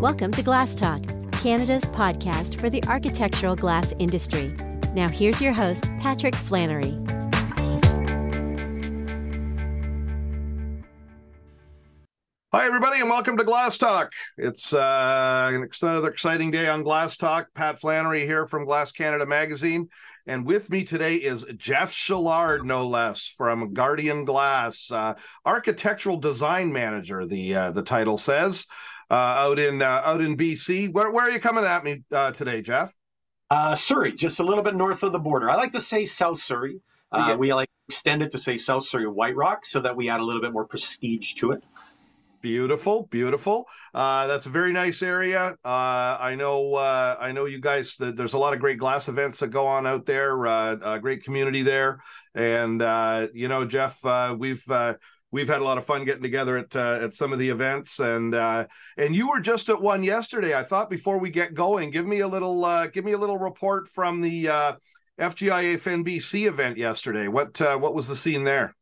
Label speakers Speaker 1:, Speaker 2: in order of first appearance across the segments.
Speaker 1: Welcome to Glass Talk, Canada's podcast for the architectural glass industry. Now, here's your host, Patrick Flannery.
Speaker 2: Hi, everybody, and welcome to Glass Talk. It's uh, another exciting day on Glass Talk. Pat Flannery here from Glass Canada Magazine. And with me today is Geoff Shellard, no less, from Guardian Glass, uh, architectural design manager. The uh, the title says out in uh, out in BC. Where where are you coming at me uh, today, Geoff?
Speaker 3: Uh, Surrey, just a little bit north of the border. I like to say South Surrey. Yeah. We like extend it to say South Surrey White Rock so that we add a little bit more prestige to it.
Speaker 2: Beautiful, beautiful. Uh, that's a very nice area. Uh, I know, uh, I know you guys. The, there's a lot of great glass events that go on out there. Uh, a great community there, and uh, you know, Geoff, uh, we've we've had a lot of fun getting together at at some of the events, and and you were just at one yesterday. I thought before we get going, give me a little give me a little report from the FGIA FENBC event yesterday. What what was the scene there?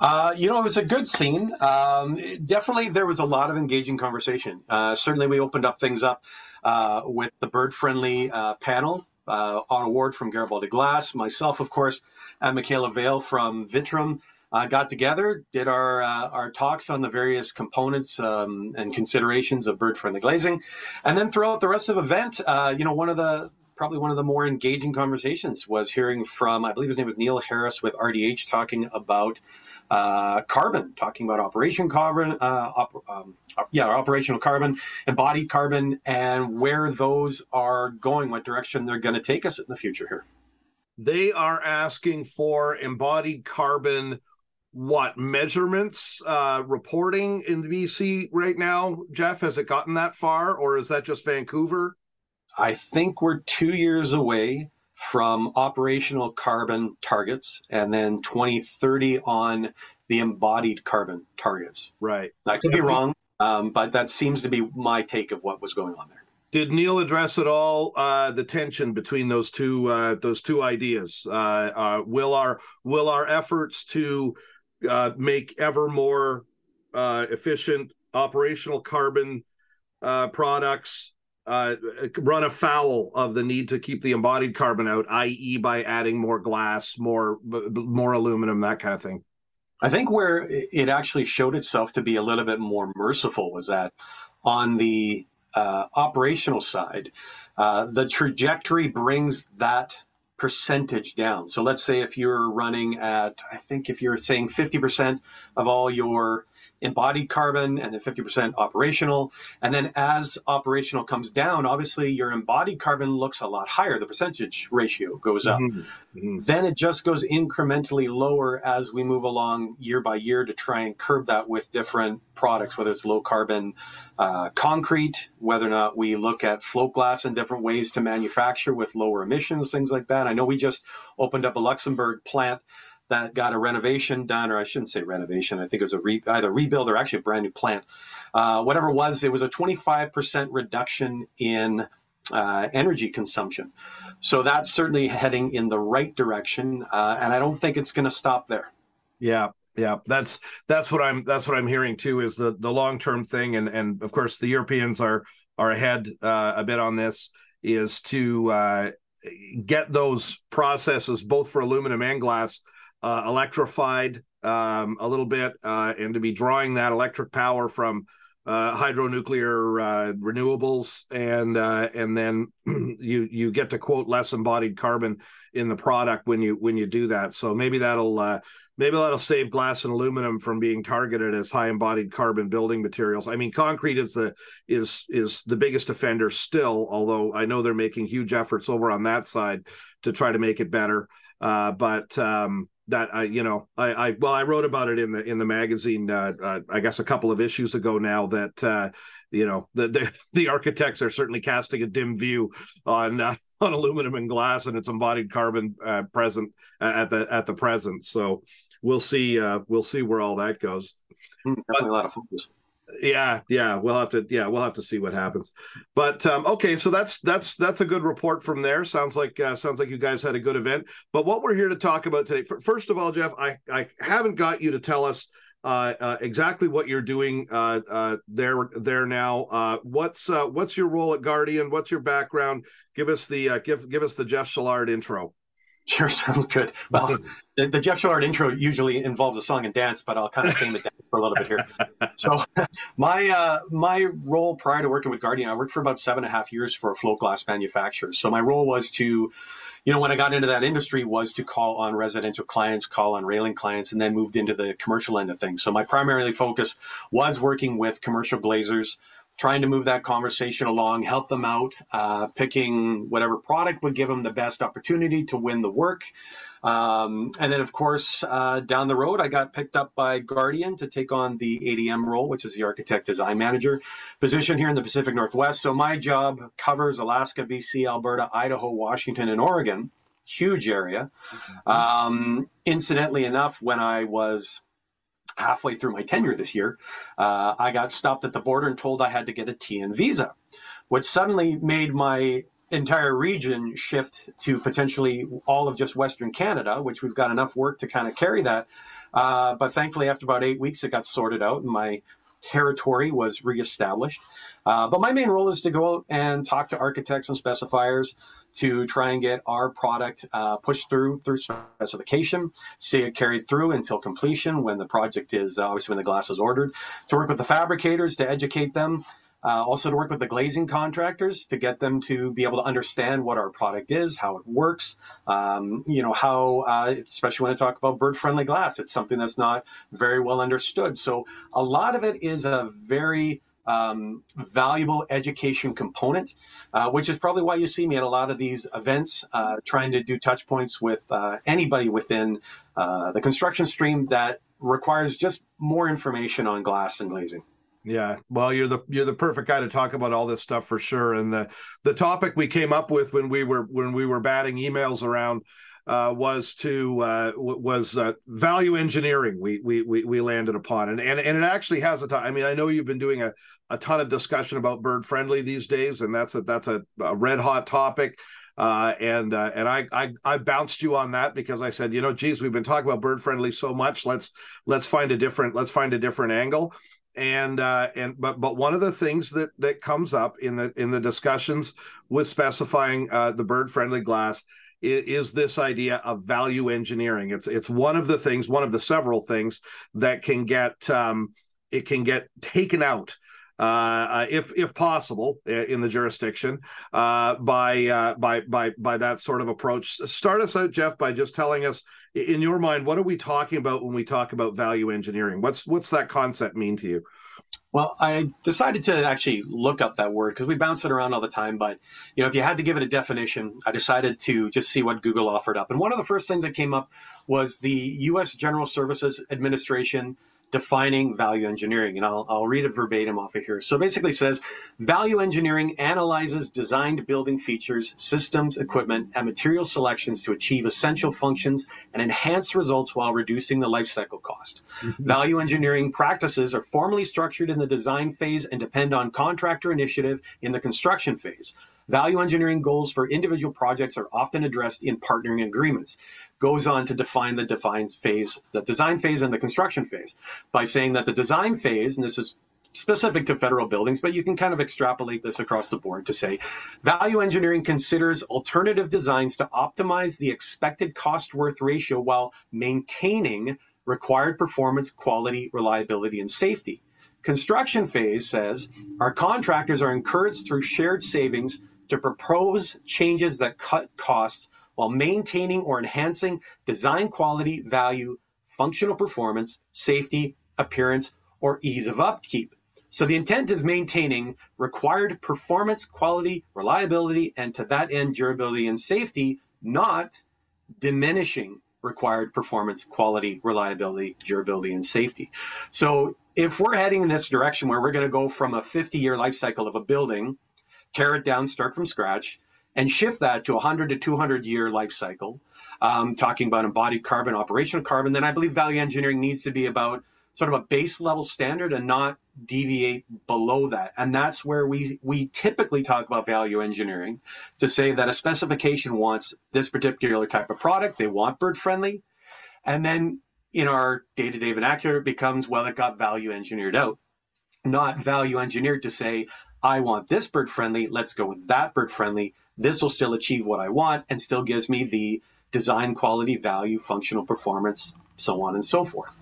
Speaker 3: Uh, you know, it was a good scene. Um, definitely, there was a lot of engaging conversation. Uh, certainly, we opened up things up uh, with the bird friendly uh, panel uh, on award from Garibaldi Glass. Myself, of course, and Michaela Vale from Vitrum. Uh, got together, did our our talks on the various components um, and considerations of bird-friendly glazing, and then throughout the rest of the event, you know, one of the probably one of the more engaging conversations was hearing from I believe his name was Neil Harris with RDH talking about uh, carbon, talking about operation carbon, uh, op, um, yeah, operational carbon, embodied carbon, and where those are going, what direction they're going to take us in the future here.
Speaker 2: They are asking for embodied carbon. What measurements, uh, reporting in the BC right now, Geoff? Has it gotten that far, or is that just Vancouver?
Speaker 3: I think we're two years away from operational carbon targets and then 2030 on the embodied carbon targets.
Speaker 2: Right.
Speaker 3: I could be wrong, um, but that seems to be my take of what was going on there.
Speaker 2: Did Neil address at all uh, the tension between those two uh, those two ideas? Uh, uh will our will our efforts to uh, make ever more uh, efficient operational carbon uh, products uh, run afoul of the need to keep the embodied carbon out, i.e., by adding more glass, more more aluminum, that kind of thing.
Speaker 3: I think where it actually showed itself to be a little bit more merciful was that on the uh, operational side, uh, the trajectory brings that percentage down. So let's say if you're running at, I think if you're saying 50% of all your embodied carbon and then 50% operational. And then as operational comes down, obviously your embodied carbon looks a lot higher. The percentage ratio goes up. Mm-hmm. Mm-hmm. Then it just goes incrementally lower as we move along year by year to try and curb that with different products, whether it's low carbon uh, concrete, whether or not we look at float glass and different ways to manufacture with lower emissions, things like that. I know we just opened up a Luxembourg plant that got a renovation done, or I shouldn't say renovation. I think it was a re, either rebuild or actually a brand new plant. Uh, whatever it was, it was a 25% reduction in uh, energy consumption. So that's certainly heading in the right direction, uh, and I don't think it's going to stop there.
Speaker 2: Yeah, yeah, that's that's what I'm that's what I'm hearing too. Is the the long term thing, and and of course the Europeans are are ahead uh, a bit on this. Is to uh, get those processes both for aluminum and glass uh, electrified um, a little bit uh, and to be drawing that electric power from uh, hydronuclear uh, renewables and uh, and then you you get to quote less embodied carbon in the product when you when you do that. So maybe that'll uh, maybe that'll save glass and aluminum from being targeted as high embodied carbon building materials. I mean concrete is the is is the biggest offender still although i know they're making huge efforts over on that side to try to make it better. Uh, but um, that I, you know, I, I, well, I wrote about it in the in the magazine. Uh, uh, I guess a couple of issues ago now that uh, you know the, the, the architects are certainly casting a dim view on uh, on aluminum and glass and its embodied carbon uh, present uh, at the at the present. So we'll see we'll see where all that goes.
Speaker 3: Hmm, definitely but, a lot of focus
Speaker 2: yeah yeah we'll have to yeah we'll have to see what happens but um, okay so that's that's that's a good report from there sounds like uh, sounds like you guys had a good event but what we're here to talk about today first of all Geoff i i haven't got you to tell us uh, uh, exactly what you're doing uh, uh, there there now. Uh, what's uh, what's your role at Guardian? What's your background? Give us the give give us the Geoff Shellard intro.
Speaker 3: Sure, sounds good. Well, the, the, Geoff Shellard intro usually involves a song and dance, but I'll kind of tame it down for a little bit here. So, my uh, my role prior to working with Guardian, I worked for about seven and a half years for a float glass manufacturer. So my role was to you know, when I got into that industry was to call on residential clients, call on railing clients, and then moved into the commercial end of things. So my primarily focus was working with commercial glazers, trying to move that conversation along, help them out, uh, picking whatever product would give them the best opportunity to win the work. Um, and then, of course, uh, down the road, I got picked up by Guardian to take on the ADM role, which is the architect design manager position here in the Pacific Northwest. So my job covers Alaska, BC, Alberta, Idaho, Washington, and Oregon. Huge area. Mm-hmm. Um, incidentally enough, when I was halfway through my tenure this year, uh, I got stopped at the border and told I had to get a TN visa, which suddenly made my entire region shift to potentially all of just Western Canada, which we've got enough work to kind of carry that. Uh, but thankfully, after about eight weeks, it got sorted out and my territory was reestablished. Uh, but my main role is to go out and talk to architects and specifiers to try and get our product uh, pushed through through specification, see it carried through until completion when the project is obviously when the glass is ordered, to work with the fabricators to educate them uh, also to work with the glazing contractors to get them to be able to understand what our product is, how it works. Um, you know how, uh, especially when I talk about bird-friendly glass, it's something that's not very well understood. So a lot of it is a very um, valuable education component, uh, which is probably why you see me at a lot of these events, uh, trying to do touch points with uh, anybody within uh, the construction stream that requires just more information on glass and glazing.
Speaker 2: Yeah, well, you're the you're the perfect guy to talk about all this stuff for sure. And the the topic we came up with when we were when we were batting emails around uh, was to uh, was uh, value engineering. We, we we we landed upon, and and and it actually has a time. I mean, I know you've been doing a, a ton of discussion about bird friendly these days, and that's a that's a, a red hot topic. Uh, and uh, and I, I I bounced you on that because I said, you know, geez, we've been talking about bird friendly so much. Let's let's find a different let's find a different angle and uh, and but but one of the things that that comes up in the in the discussions with specifying uh, the bird friendly glass is, is, this idea of value engineering. It's it's one of the things, one of the several things that can get um, it can get taken out. Uh, if if possible in the jurisdiction uh, by uh, by by by that sort of approach. Start us out, Geoff, by just telling us in your mind, what are we talking about when we talk about value engineering? What's what's that concept mean to you?
Speaker 3: Well, I decided to actually look up that word because we bounce it around all the time. But you know, if you had to give it a definition, I decided to just see what Google offered up. And one of the first things that came up was the U.S. General Services Administration defining value engineering. And I'll, I'll read it verbatim off of here. So basically says value engineering analyzes designed building features, systems, equipment, and material selections to achieve essential functions and enhance results while reducing the life cycle cost. Mm-hmm. value engineering practices are formally structured in the design phase and depend on contractor initiative in the construction phase. Value engineering goals for individual projects are often addressed in partnering agreements. Goes on to define the define phase, the design phase and the construction phase by saying that the design phase, and this is specific to federal buildings, but you can kind of extrapolate this across the board to say value engineering considers alternative designs to optimize the expected cost worth ratio while maintaining required performance, quality, reliability, and safety. Construction phase says our contractors are encouraged through shared savings to propose changes that cut costs while maintaining or enhancing design quality, value, functional performance, safety, appearance, or ease of upkeep. So the intent is maintaining required performance, quality, reliability, and to that end, durability and safety, not diminishing required performance, quality, reliability, durability, and safety. So if we're heading in this direction where we're going to go from a 50 year life cycle of a building tear it down, start from scratch, and shift that to a 100 to 200 year life cycle, um, talking about embodied carbon, operational carbon, then I believe value engineering needs to be about sort of a base level standard and not deviate below that. And that's where we, we typically talk about value engineering to say that a specification wants this particular type of product, they want bird friendly. And then in our day-to-day vernacular, it becomes well, it got value engineered out, not value engineered to say, I want this bird friendly. Let's go with that bird friendly. This will still achieve what I want and still gives me the design quality, value, functional performance, so on and so forth.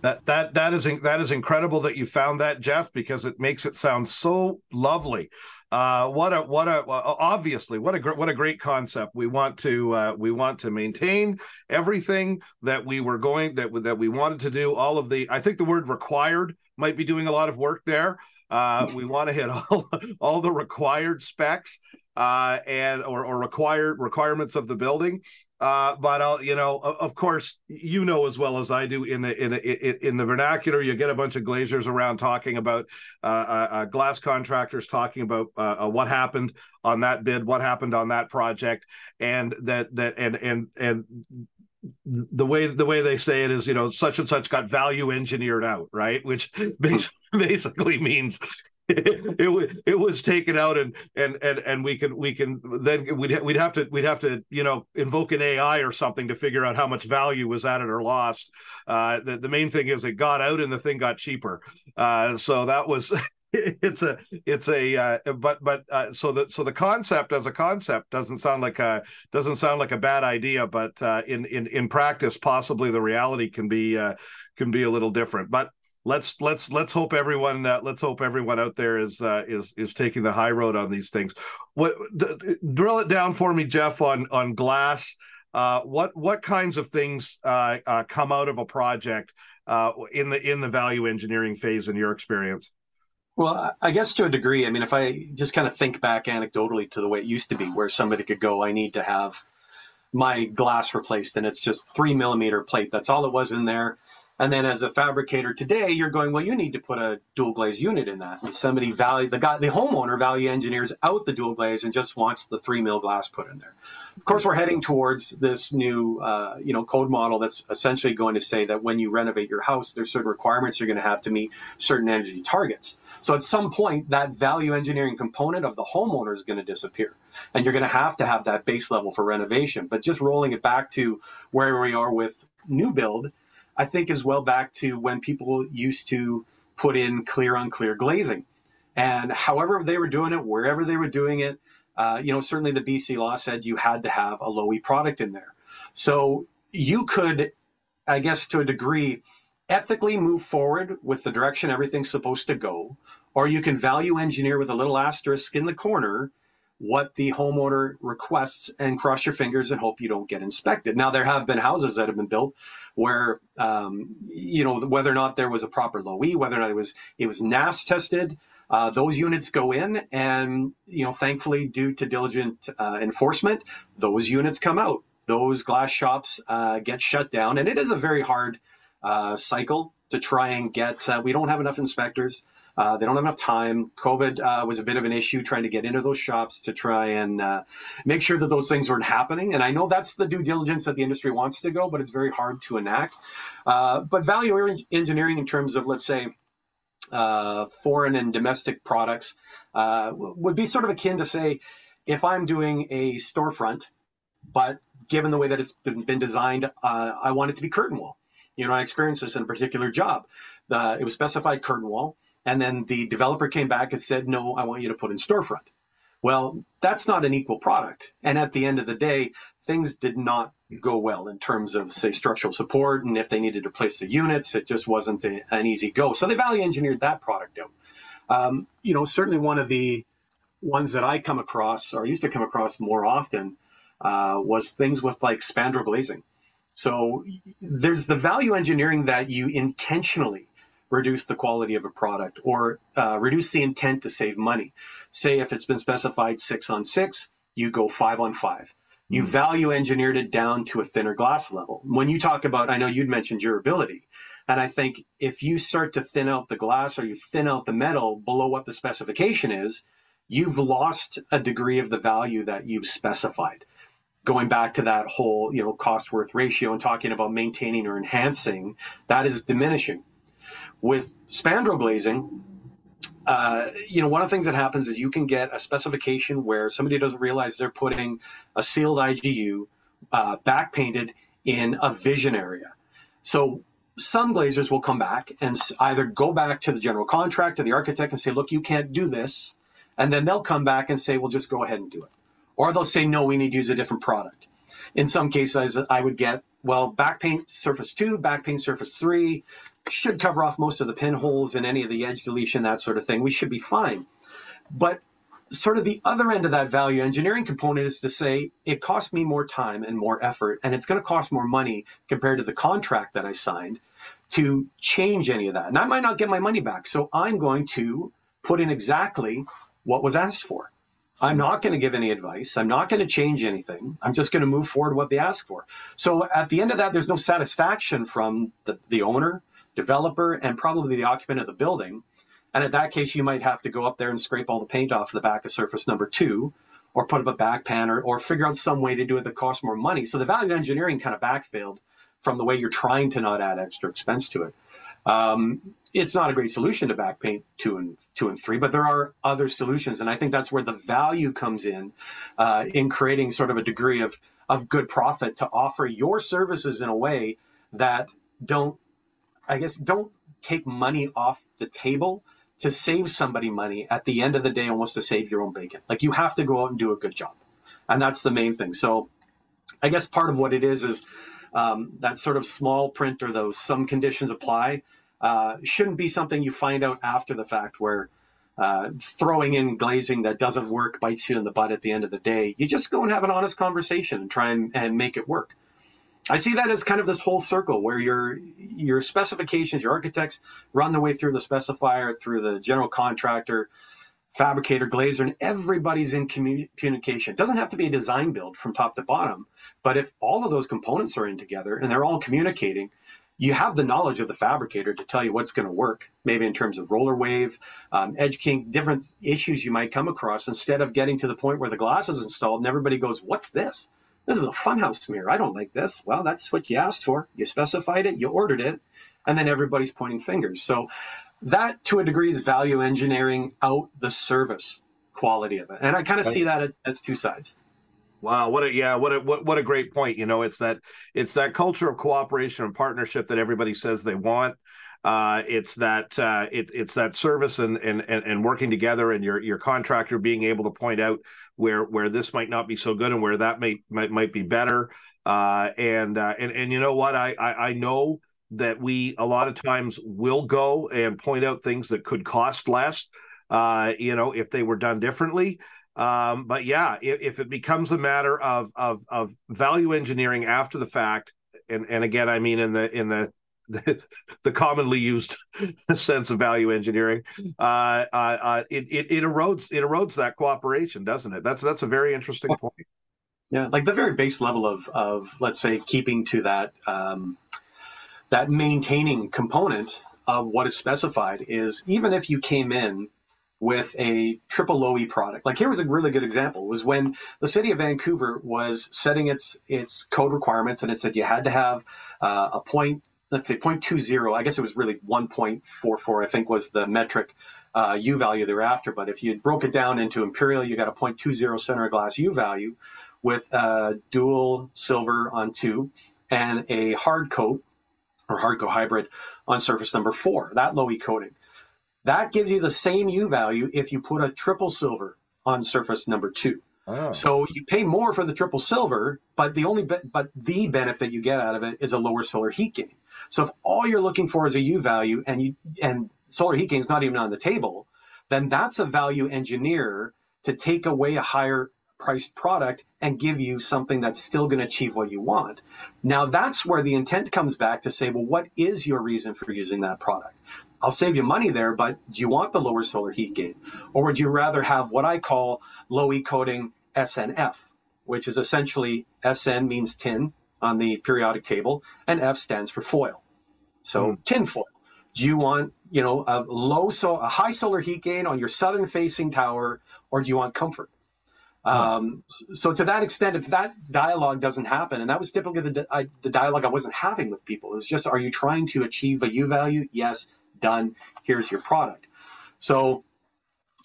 Speaker 2: That that that is that is incredible that you found that, Geoff, because it makes it sound so lovely. Uh, what a what a obviously what a what a great concept. We want to uh, we want to maintain everything that we were going that that we wanted to do. All of the I think the word required might be doing a lot of work there. Uh, we want to hit all all the required specs uh, and or, or required requirements of the building. Uh, but I'll, you know, of course, you know as well as I do in the in the in the vernacular, you get a bunch of glaziers around talking about uh, uh, uh glass contractors talking about uh, uh, what happened on that bid, what happened on that project, and that that and and and the way the way they say it is you know such and such got value engineered out right which basically means it, was it was taken out and and and and we can we can then we'd we'd have to we'd have to you know invoke an AI or something to figure out how much value was added or lost. Uh, the the main thing is it got out and the thing got cheaper. Uh, so that was. it's a it's a uh, but but uh, so the so the concept as a concept doesn't sound like a doesn't sound like a bad idea but uh, in in in practice possibly the reality can be uh, can be a little different but let's let's let's hope everyone uh, let's hope everyone out there is uh, is is taking the high road on these things. What d- drill it down for me, Geoff, on on glass. Uh, what what kinds of things uh, uh, come out of a project uh, in the in the value engineering phase in your experience?
Speaker 3: Well, I guess to a degree. I mean, if I just kind of think back anecdotally to the way it used to be, where somebody could go, I need to have my glass replaced, and it's just three millimeter plate. That's all it was in there and then as a fabricator today, you're going, well, you need to put a dual glaze unit in that. And somebody value the guy, the homeowner value engineers out the dual glaze and just wants the three mil glass put in there. Of course, we're heading towards this new, uh, you know, code model that's essentially going to say that when you renovate your house, there's certain requirements you're going to have to meet certain energy targets. So at some point, that value engineering component of the homeowner is going to disappear, and you're going to have to have that base level for renovation. But just rolling it back to where we are with new build I think as well back to when people used to put in clear on clear glazing. And however they were doing it, wherever they were doing it, uh, you know, certainly the BC law said you had to have a low E product in there. So you could, I guess to a degree, ethically move forward with the direction everything's supposed to go, or you can value engineer with a little asterisk in the corner what the homeowner requests and cross your fingers and hope you don't get inspected. Now, there have been houses that have been built where, um, you know, whether or not there was a proper low E, whether or not it was it was NAFS tested, uh, those units go in, and you know, thankfully, due to diligent uh, enforcement, those units come out. Those glass shops uh, get shut down, and it is a very hard uh, cycle to try and get. Uh, we don't have enough inspectors. Uh, they don't have enough time. COVID uh, was a bit of an issue trying to get into those shops to try and uh, make sure that those things weren't happening. And I know that's the due diligence that the industry wants to go, but it's very hard to enact. Uh, but value engineering in terms of, let's say, uh, foreign and domestic products uh, would be sort of akin to say, if I'm doing a storefront, but given the way that it's been designed, I want it to be curtain wall. You know, I experienced this in a particular job. it was specified curtain wall and then the developer came back and said, no, I want you to put in storefront. Well, that's not an equal product. And at the end of the day, things did not go well in terms of, say, structural support. And if they needed to replace the units, it just wasn't a, an easy go. So they value engineered that product out. Um, you know, certainly one of the ones that I come across or used to come across more often uh, was things with like spandrel glazing. So there's the value engineering that you intentionally reduce the quality of a product or uh, reduce the intent to save money. Say if it's been specified six on six, you go five on five. You mm value engineered it down to a thinner glass level. When you talk about, I know you'd mentioned durability. And I think if you start to thin out the glass or you thin out the metal below what the specification is, you've lost a degree of the value that you've specified. Going back to that whole, you know, cost worth ratio and talking about maintaining or enhancing, that is diminishing. With spandrel glazing, uh, you know, one of the things that happens is you can get a specification where somebody doesn't realize they're putting a sealed IGU uh, back painted in a vision area. So some glazers will come back and either go back to the general contractor, the architect, and say, look, you can't do this. And then they'll come back and say, well, just go ahead and do it. Or they'll say, no, we need to use a different product. In some cases, I would get, well, back paint surface two, back paint surface three should cover off most of the pinholes and any of the edge deletion, that sort of thing. We should be fine. But sort of the other end of that value engineering component is to say it costs me more time and more effort, and it's going to cost more money compared to the contract that I signed to change any of that. And I might not get my money back. So I'm going to put in exactly what was asked for. I'm not going to give any advice. I'm not going to change anything. I'm just going to move forward what they ask for. So at the end of that, there's no satisfaction from the, the owner, developer, and probably the occupant of the building. And in that case, you might have to go up there and scrape all the paint off the back of surface number two, or put up a back pan, or, or figure out some way to do it that costs more money. So the value engineering kind of backfilled from the way you're trying to not add extra expense to it. Um, it's not a great solution to back paint two and two and three, but there are other solutions, and I think that's where the value comes in, uh, in creating sort of a degree of of good profit to offer your services in a way that don't, I guess, don't take money off the table to save somebody money at the end of the day, almost to save your own bacon. Like you have to go out and do a good job, and that's the main thing. So, I guess part of what it is is um, that sort of small print or those some conditions apply uh, shouldn't be something you find out after the fact where uh, throwing in glazing that doesn't work bites you in the butt at the end of the day. You just go and have an honest conversation and try and, and make it work. I see that as kind of this whole circle where your your specifications, your architects run the way through the specifier, through the general contractor, fabricator, glazer, and everybody's in communication. It doesn't have to be a design build from top to bottom, but if all of those components are in together and they're all communicating, you have the knowledge of the fabricator to tell you what's going to work, maybe in terms of roller wave, um, edge kink, different issues you might come across instead of getting to the point where the glass is installed and everybody goes, What's this? This is a funhouse mirror. I don't like this. Well, that's what you asked for. You specified it, you ordered it, and then everybody's pointing fingers. So that to a degree is value engineering out the service quality of it. And I kind of see that as two sides.
Speaker 2: Wow, what a yeah, what a what, what a great point. You know, it's that it's that culture of cooperation and partnership that everybody says they want. Uh, it's that uh, it, it's that service and, and and working together, and your your contractor being able to point out where where this might not be so good and where that might might, might be better. Uh, and uh, and and you know what, I, I I know that we a lot of times will go and point out things that could cost less uh, you know if they were done differently um, but yeah if, if, it becomes a matter of, of of value engineering after the fact and and again i mean in the in the the, the commonly used sense of value engineering uh, uh, uh, it, it, it erodes it erodes that cooperation doesn't it that's that's a very interesting point
Speaker 3: yeah like the very base level of of let's say keeping to that um, that maintaining component of what is specified is even if you came in with a triple low E product. Like here was a really good example was when the city of Vancouver was setting its its code requirements and it said you had to have uh, a point let's say 0.20 i guess it was really 1.44 i think was the metric uh, u value thereafter but if you broke it down into imperial you got a 0.20 center glass u value with a dual silver on two and a hard coat or hardco hybrid on surface number four, that low E coating. That gives you the same U value if you put a triple silver on surface number two. Oh. So you pay more for the triple silver, but the only be- but the benefit you get out of it is a lower solar heat gain. So if all you're looking for is a U value and you and solar heat gain is not even on the table, then that's a value engineer to take away a higher priced product and give you something that's still going to achieve what you want. Now, that's where the intent comes back to say, well, what is your reason for using that product? I'll save you money there, but do you want the lower solar heat gain? Or would you rather have what I call low E coating SNF, which is essentially SN means tin on the periodic table, and F stands for foil. So mm. tin foil. Do you want, you know, a low so a high solar heat gain on your southern facing tower, or do you want comfort? Um, so to that extent, if that dialogue doesn't happen, and that was typically the, I, the dialogue I wasn't having with people, it was just, are you trying to achieve a U value? Yes, done. Here's your product. So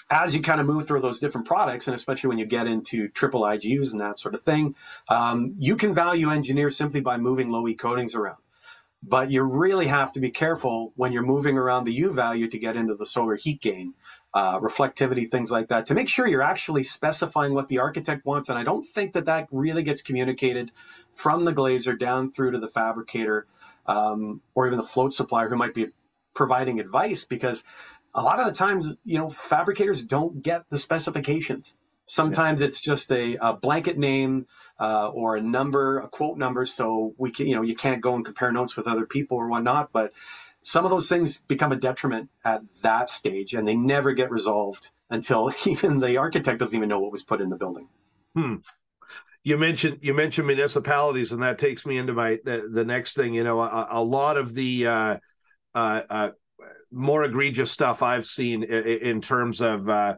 Speaker 3: as you kind of move through those different products, and especially when you get into triple IGUs and that sort of thing, um, you can value engineer simply by moving low E coatings around. but you really have to be careful when you're moving around the U value to get into the solar heat gain, uh, reflectivity, things like that, to make sure you're actually specifying what the architect wants. And I don't think that that really gets communicated from the glazer down through to the fabricator um, or even the float supplier who might be providing advice because a lot of the times, you know, fabricators don't get the specifications. Sometimes yeah. it's just a, a blanket name uh, or a number, a quote number, so we can, you know, you can't go and compare notes with other people or whatnot. But some of those things become a detriment at that stage, and they never get resolved until even the architect doesn't even know what was put in the building.
Speaker 2: Hmm. You mentioned you mentioned municipalities, and that takes me into my the, the next thing. You know, a, a lot of the uh, uh, uh more egregious stuff I've seen in, in terms of uh,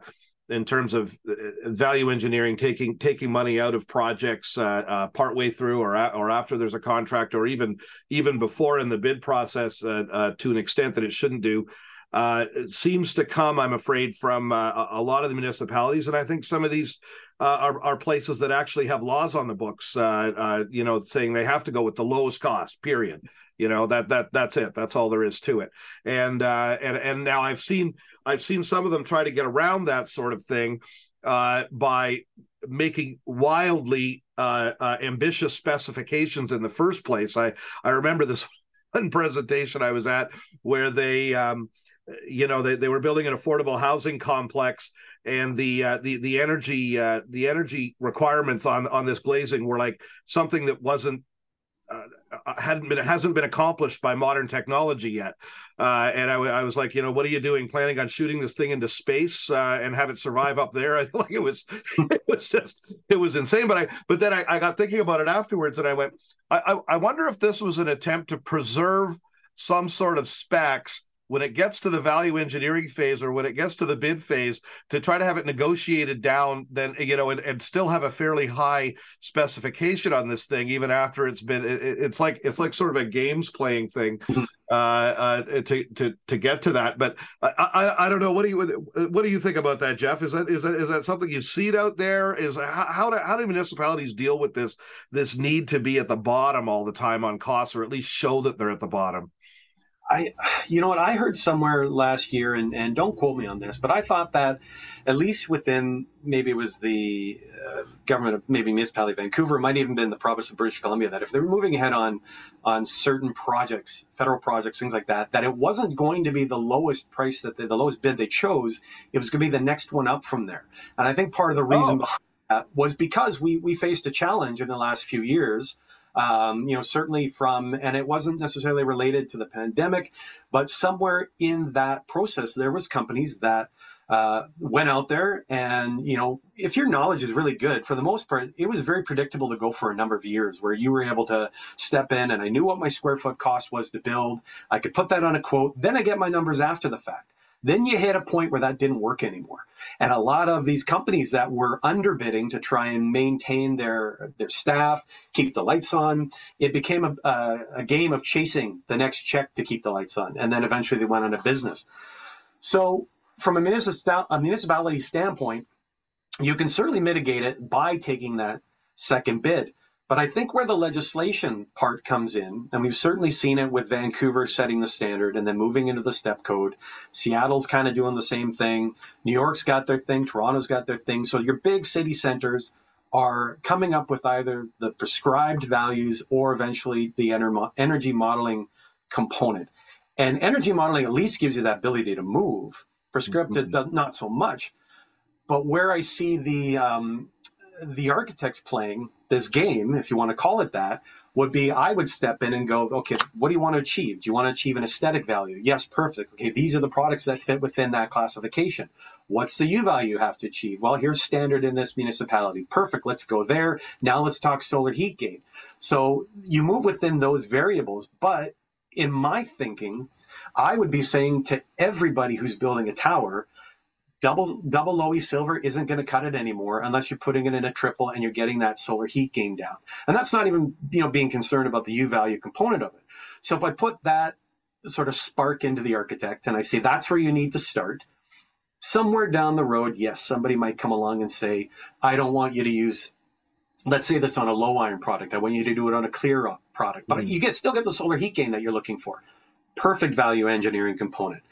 Speaker 2: in terms of uh, value engineering, taking taking money out of projects uh, uh, partway through or or after there's a contract, or even even before in the bid process, uh, uh to an extent that it shouldn't do. Uh, seems to come, I'm afraid, from a lot of the municipalities, and I think some of these are, are, places that actually have laws on the books, you know, saying they have to go with the lowest cost. Period. You know that that that's it. That's all there is to it. And and and now I've seen I've seen some of them try to get around that sort of thing uh, by making wildly uh, uh, ambitious specifications in the first place. I I remember this one presentation I was at where they. Um, you know they, they were building an affordable housing complex and the uh, the the energy uh, the energy requirements on on this glazing were like something that wasn't uh, uh, hadn't been hasn't been accomplished by modern technology yet. Uh, and I, I, was like, you know, what are you doing? Planning on shooting this thing into space uh, and have it survive up there? I like it was it was just it was insane. But I but then I, I got thinking about it afterwards, and I went, I, I wonder if this was an attempt to preserve some sort of specs when it gets to the value engineering phase or when it gets to the bid phase to try to have it negotiated down then you know and, and still have a fairly high specification on this thing even after it's been it, it's like it's like sort of a games playing thing mm-hmm. uh, uh, to to to get to that. But I, I, I don't know. What do you what do you think about that Geoff? Is that is that is that something you see out there? Is how how do, how do municipalities deal with this this need to be at the bottom all the time on costs or at least show that they're at the bottom
Speaker 3: I, you know what, I heard somewhere last year, and, and don't quote me on this, but I thought that at least within maybe it was the uh, government of maybe municipality of Vancouver, it might even been the province of British Columbia, that if they were moving ahead on on certain projects, federal projects, things like that, that it wasn't going to be the lowest price that they, the lowest bid they chose, it was going to be the next one up from there. And I think part of the reason oh. behind that was because we we faced a challenge in the last few years um, you know, certainly from, and it wasn't necessarily related to the pandemic, but somewhere in that process, there was companies that uh, went out there and you know if your knowledge is really good for the most part it was very predictable to go for a number of years where you were able to step in and i knew what my square foot cost was to build. I could put that on a quote. Then i get my numbers after the fact then you hit a point where that didn't work anymore. And a lot of these companies that were underbidding to try and maintain their their staff, keep the lights on, it became a, a, a game of chasing the next check to keep the lights on. And then eventually they went out of business. So from a, municipal, a municipality standpoint, you can certainly mitigate it by taking that second bid. But I think where the legislation part comes in, and we've certainly seen it with Vancouver setting the standard and then moving into the step code. Seattle's kind of doing the same thing. New York's got their thing. Toronto's got their thing. So your big city centers are coming up with either the prescribed values or eventually the energy modeling component. And energy modeling at least gives you that ability to move. Prescriptive mm-hmm. does not so much. But where I see the um, the architects playing this game, if you want to call it that, would be I would step in and go, okay, what do you want to achieve? Do you want to achieve an aesthetic value? Yes, perfect. Okay, these are the products that fit within that classification. What's the U value you have to achieve? Well, here's standard in this municipality. Perfect. Let's go there. Now let's talk solar heat gain. So you move within those variables, but in my thinking, I would be saying to everybody who's building a tower, double double low silver isn't going to cut it anymore unless you're putting it in a triple and you're getting that solar heat gain down. And that's not even you know being concerned about the U value component of it. So if I put that sort of spark into the architect and I say that's where you need to start, somewhere down the road, yes, somebody might come along and say, I don't want you to use let's say this on a low iron product. I want you to do it on a clear product, but mm-hmm. you get still get the solar heat gain that you're looking for. Perfect value engineering component.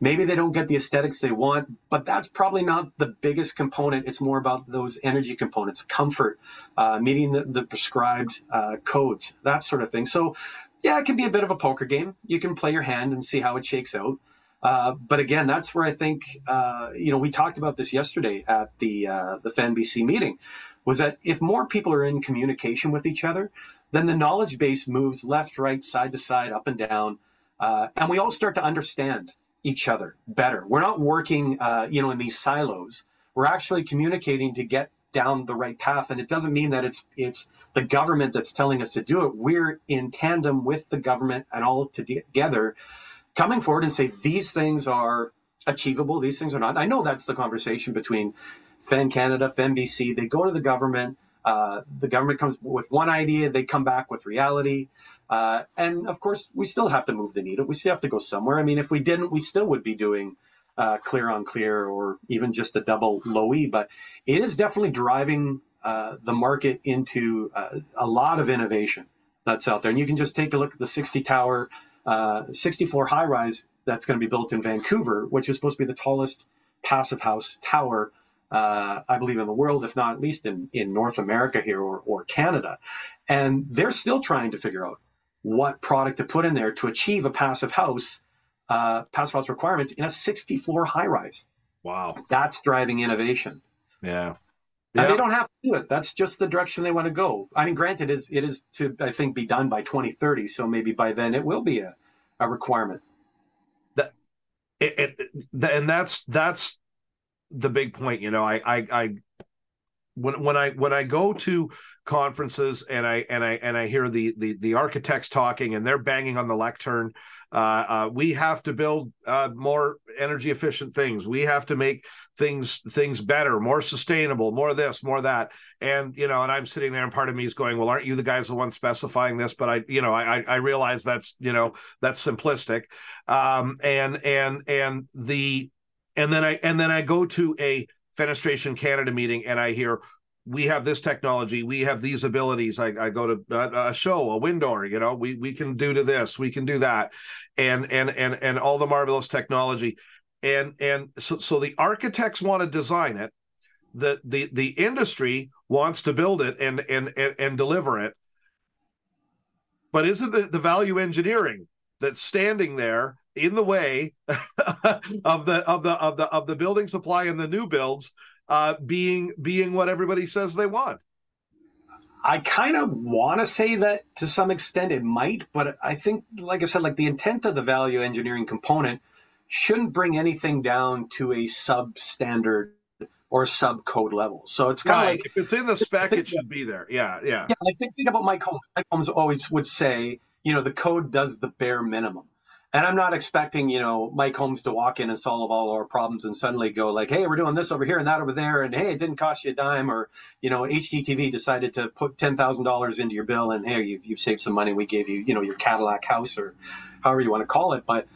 Speaker 3: Maybe they don't get the aesthetics they want, but that's probably not the biggest component. It's more about those energy components, comfort, uh, meeting the, the prescribed uh, codes, that sort of thing. So, yeah, it can be a bit of a poker game. You can play your hand and see how it shakes out. Uh, but again, that's where I think uh, you know we talked about this yesterday at the uh, the FENBC meeting was that if more people are in communication with each other, then the knowledge base moves left, right, side to side, up and down, uh, and we all start to understand each other better. We're not working, uh, you know, in these silos. We're actually communicating to get down the right path, and it doesn't mean that it's it's the government that's telling us to do it. We're in tandem with the government and all together, coming forward and say these things are achievable, these things are not. I know that's the conversation between FEN Canada, FENBC, they go to the government. Uh, the government comes with one idea, they come back with reality. Uh, and of course, we still have to move the needle. We still have to go somewhere. I mean, if we didn't, we still would be doing uh, clear on clear or even just a double low E. But it is definitely driving uh, the market into uh, a lot of innovation that's out there. And you can just take a look at the 60 tower, uh, 60 floor high rise that's going to be built in Vancouver, which is supposed to be the tallest passive house tower uh, I believe, in the world, if not at least in, in North America here or, or Canada. And they're still trying to figure out what product to put in there to achieve a passive house, uh, passive house requirements in a 60 floor high rise.
Speaker 2: Wow.
Speaker 3: That's driving innovation.
Speaker 2: Yeah.
Speaker 3: And they don't have to do it. That's just the direction they want to go. I mean, granted, it is, it is to, I think, be done by 2030. So maybe by then it will be a, a requirement.
Speaker 2: That, it, it, and that's, that's the big point. You know, I, I, I, when when I when I go to conferences and I and I and I hear the the the architects talking and they're banging on the lectern. Uh, uh, we have to build uh, more energy efficient things. We have to make things things better, more sustainable, more this, more that. And you know, and I'm sitting there, and part of me is going, "Well, aren't you the guys the one specifying this?" But I, you know, I I realize that's you know that's simplistic. Um, and and and the and then I and then I go to a Fenestration Canada meeting and I hear we have this technology, we have these abilities. I, I go to a, a, show, a window, you know, we we can do to this, we can do that, and and and and all the marvelous technology, and and so so the architects want to design it, the the the industry wants to build it and and and, and deliver it, but isn't the value engineering that's standing there in the way of the of the of the of the building supply and the new builds uh, being being what everybody says they want.
Speaker 3: I kind of want to say that to some extent it might, but I think, like I said, like the intent of the value engineering component shouldn't bring anything down to a substandard or sub code level. So it's kind of like
Speaker 2: if it's in the spec, it should be there. Yeah, yeah.
Speaker 3: Yeah, I think think about Mike Holmes. Mike Holmes always would say, you know, the code does the bare minimum. And I'm not expecting, you know, Mike Holmes to walk in and solve all our problems and suddenly go like, hey, we're doing this over here and that over there. And hey, it didn't cost you a dime. Or, you know, HGTV decided to put $10,000 into your bill and hey, you, you saved some money. We gave you, you know, your Cadillac house or however you want to call it. But,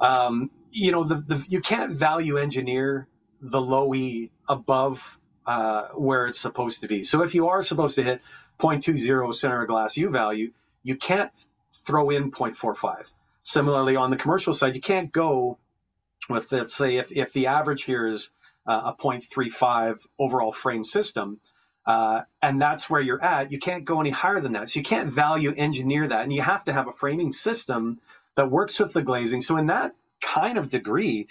Speaker 3: um, you know, the, the, you can't value engineer the low E above uh, where it's supposed to be. So if you are supposed to hit 0.20 center of glass U value, you can't throw in 0.45 Similarly, on the commercial side, you can't go with, let's say, if, if the average here is uh, a 0.35 overall frame system, uh, and that's where you're at, you can't go any higher than that. So you can't value engineer that. And you have to have a framing system that works with the glazing. So, in that kind of degree,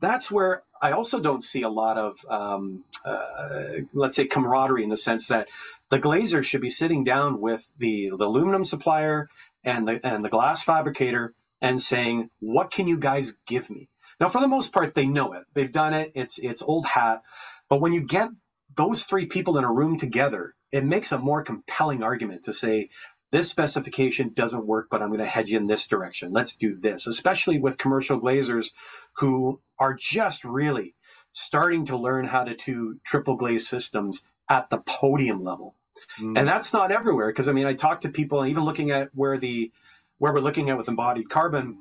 Speaker 3: that's where I also don't see a lot of, um, uh, let's say, camaraderie in the sense that the glazer should be sitting down with the, the aluminum supplier and the and the glass fabricator and saying, "What can you guys give me?" Now, for the most part, they know it. They've done it. It's it's old hat. But when you get those three people in a room together, it makes a more compelling argument to say, this specification doesn't work, but I'm going to head you in this direction. Let's do this, especially with commercial glazers who are just really starting to learn how to do triple glaze systems at the podium level. Mm. And that's not everywhere because I mean, I talk to people, and even looking at where the where we're looking at with embodied carbon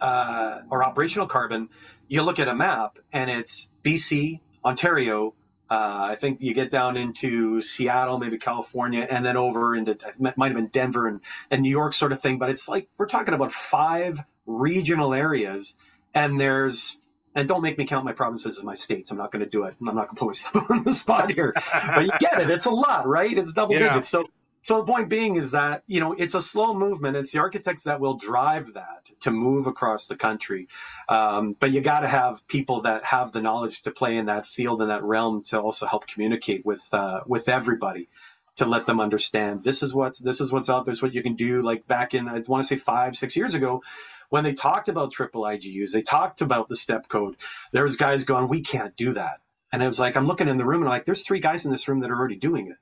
Speaker 3: uh, or operational carbon, you look at a map and it's BC, Ontario, Uh, I think you get down into Seattle, maybe California, and then over into might have been Denver and, and New York, sort of thing. But it's like we're talking about five regional areas, and there's and don't make me count my provinces as my states. I'm not going to do it. I'm not going to put myself on the spot here. but you get it. It's a lot, right? It's double yeah. digits. So so the point being is that you know it's a slow movement. It's the architects that will drive that to move across the country. Um, but you got to have people that have the knowledge to play in that field in that realm to also help communicate with uh, with everybody to let them understand this is what's this is what's out there. This what you can do. Like back in I want to say five six years ago, when they talked about triple IGUs, they talked about the step code. There was guys going, we can't do that. And I was like I'm looking in the room and I'm like, there's three guys in this room that are already doing it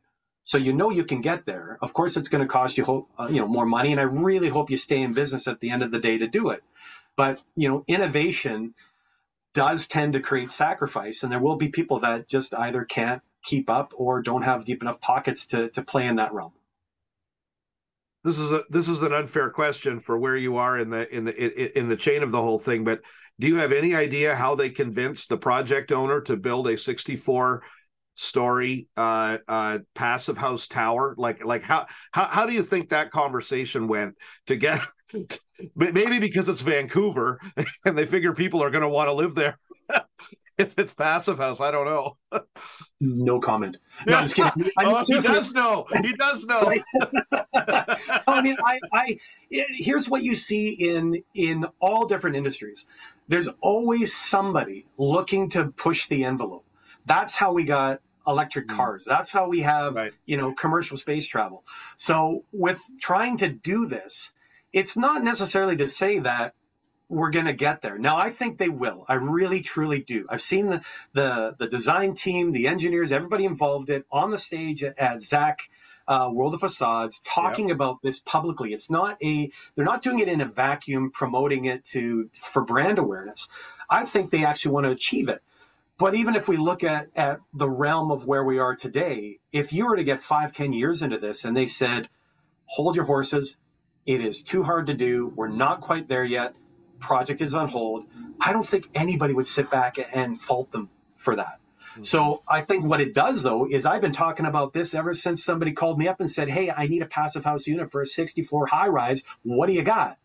Speaker 3: so you know you can get there. Of course, it's going to cost you, hope, uh, you know, more money, and I really hope you stay in business at the end of the day to do it. But you know, innovation does tend to create sacrifice, and there will be people that just either can't keep up or don't have deep enough pockets to to play in that realm.
Speaker 2: This is a this is an unfair question for where you are in the in the in the chain of the whole thing, but do you have any idea how they convinced the project owner to build a 64 story uh uh passive house tower like like how how, how do you think that conversation went to get maybe because it's vancouver and they figure people are going to want to live there. If it's passive house i don't know.
Speaker 3: No comment. No, i'm just kidding. I
Speaker 2: mean, oh, he does know. He does know.
Speaker 3: I mean i i here's what you see in in all different industries. There's always somebody looking to push the envelope. That's how we got electric mm. cars. That's how we have, right. you know, commercial space travel. So with trying to do this, it's not necessarily to say that we're going to get there. Now, I think they will. I really, truly do. I've seen the the the design team, the engineers, everybody involved it on the stage at, at ZAK. Uh, World of Facades talking yep. about this publicly. It's not a they're not doing it in a vacuum, promoting it to for brand awareness. I think they actually want to achieve it. But even if we look at, at the realm of where we are today, if you were to get five, ten years into this and they said, hold your horses, it is too hard to do, we're not quite there yet, project is on hold, I don't think anybody would sit back and fault them for that. Mm-hmm. So I think what it does though is I've been talking about this ever since somebody called me up and said, Hey, I need a passive house unit for a 60 floor high rise. What do you got?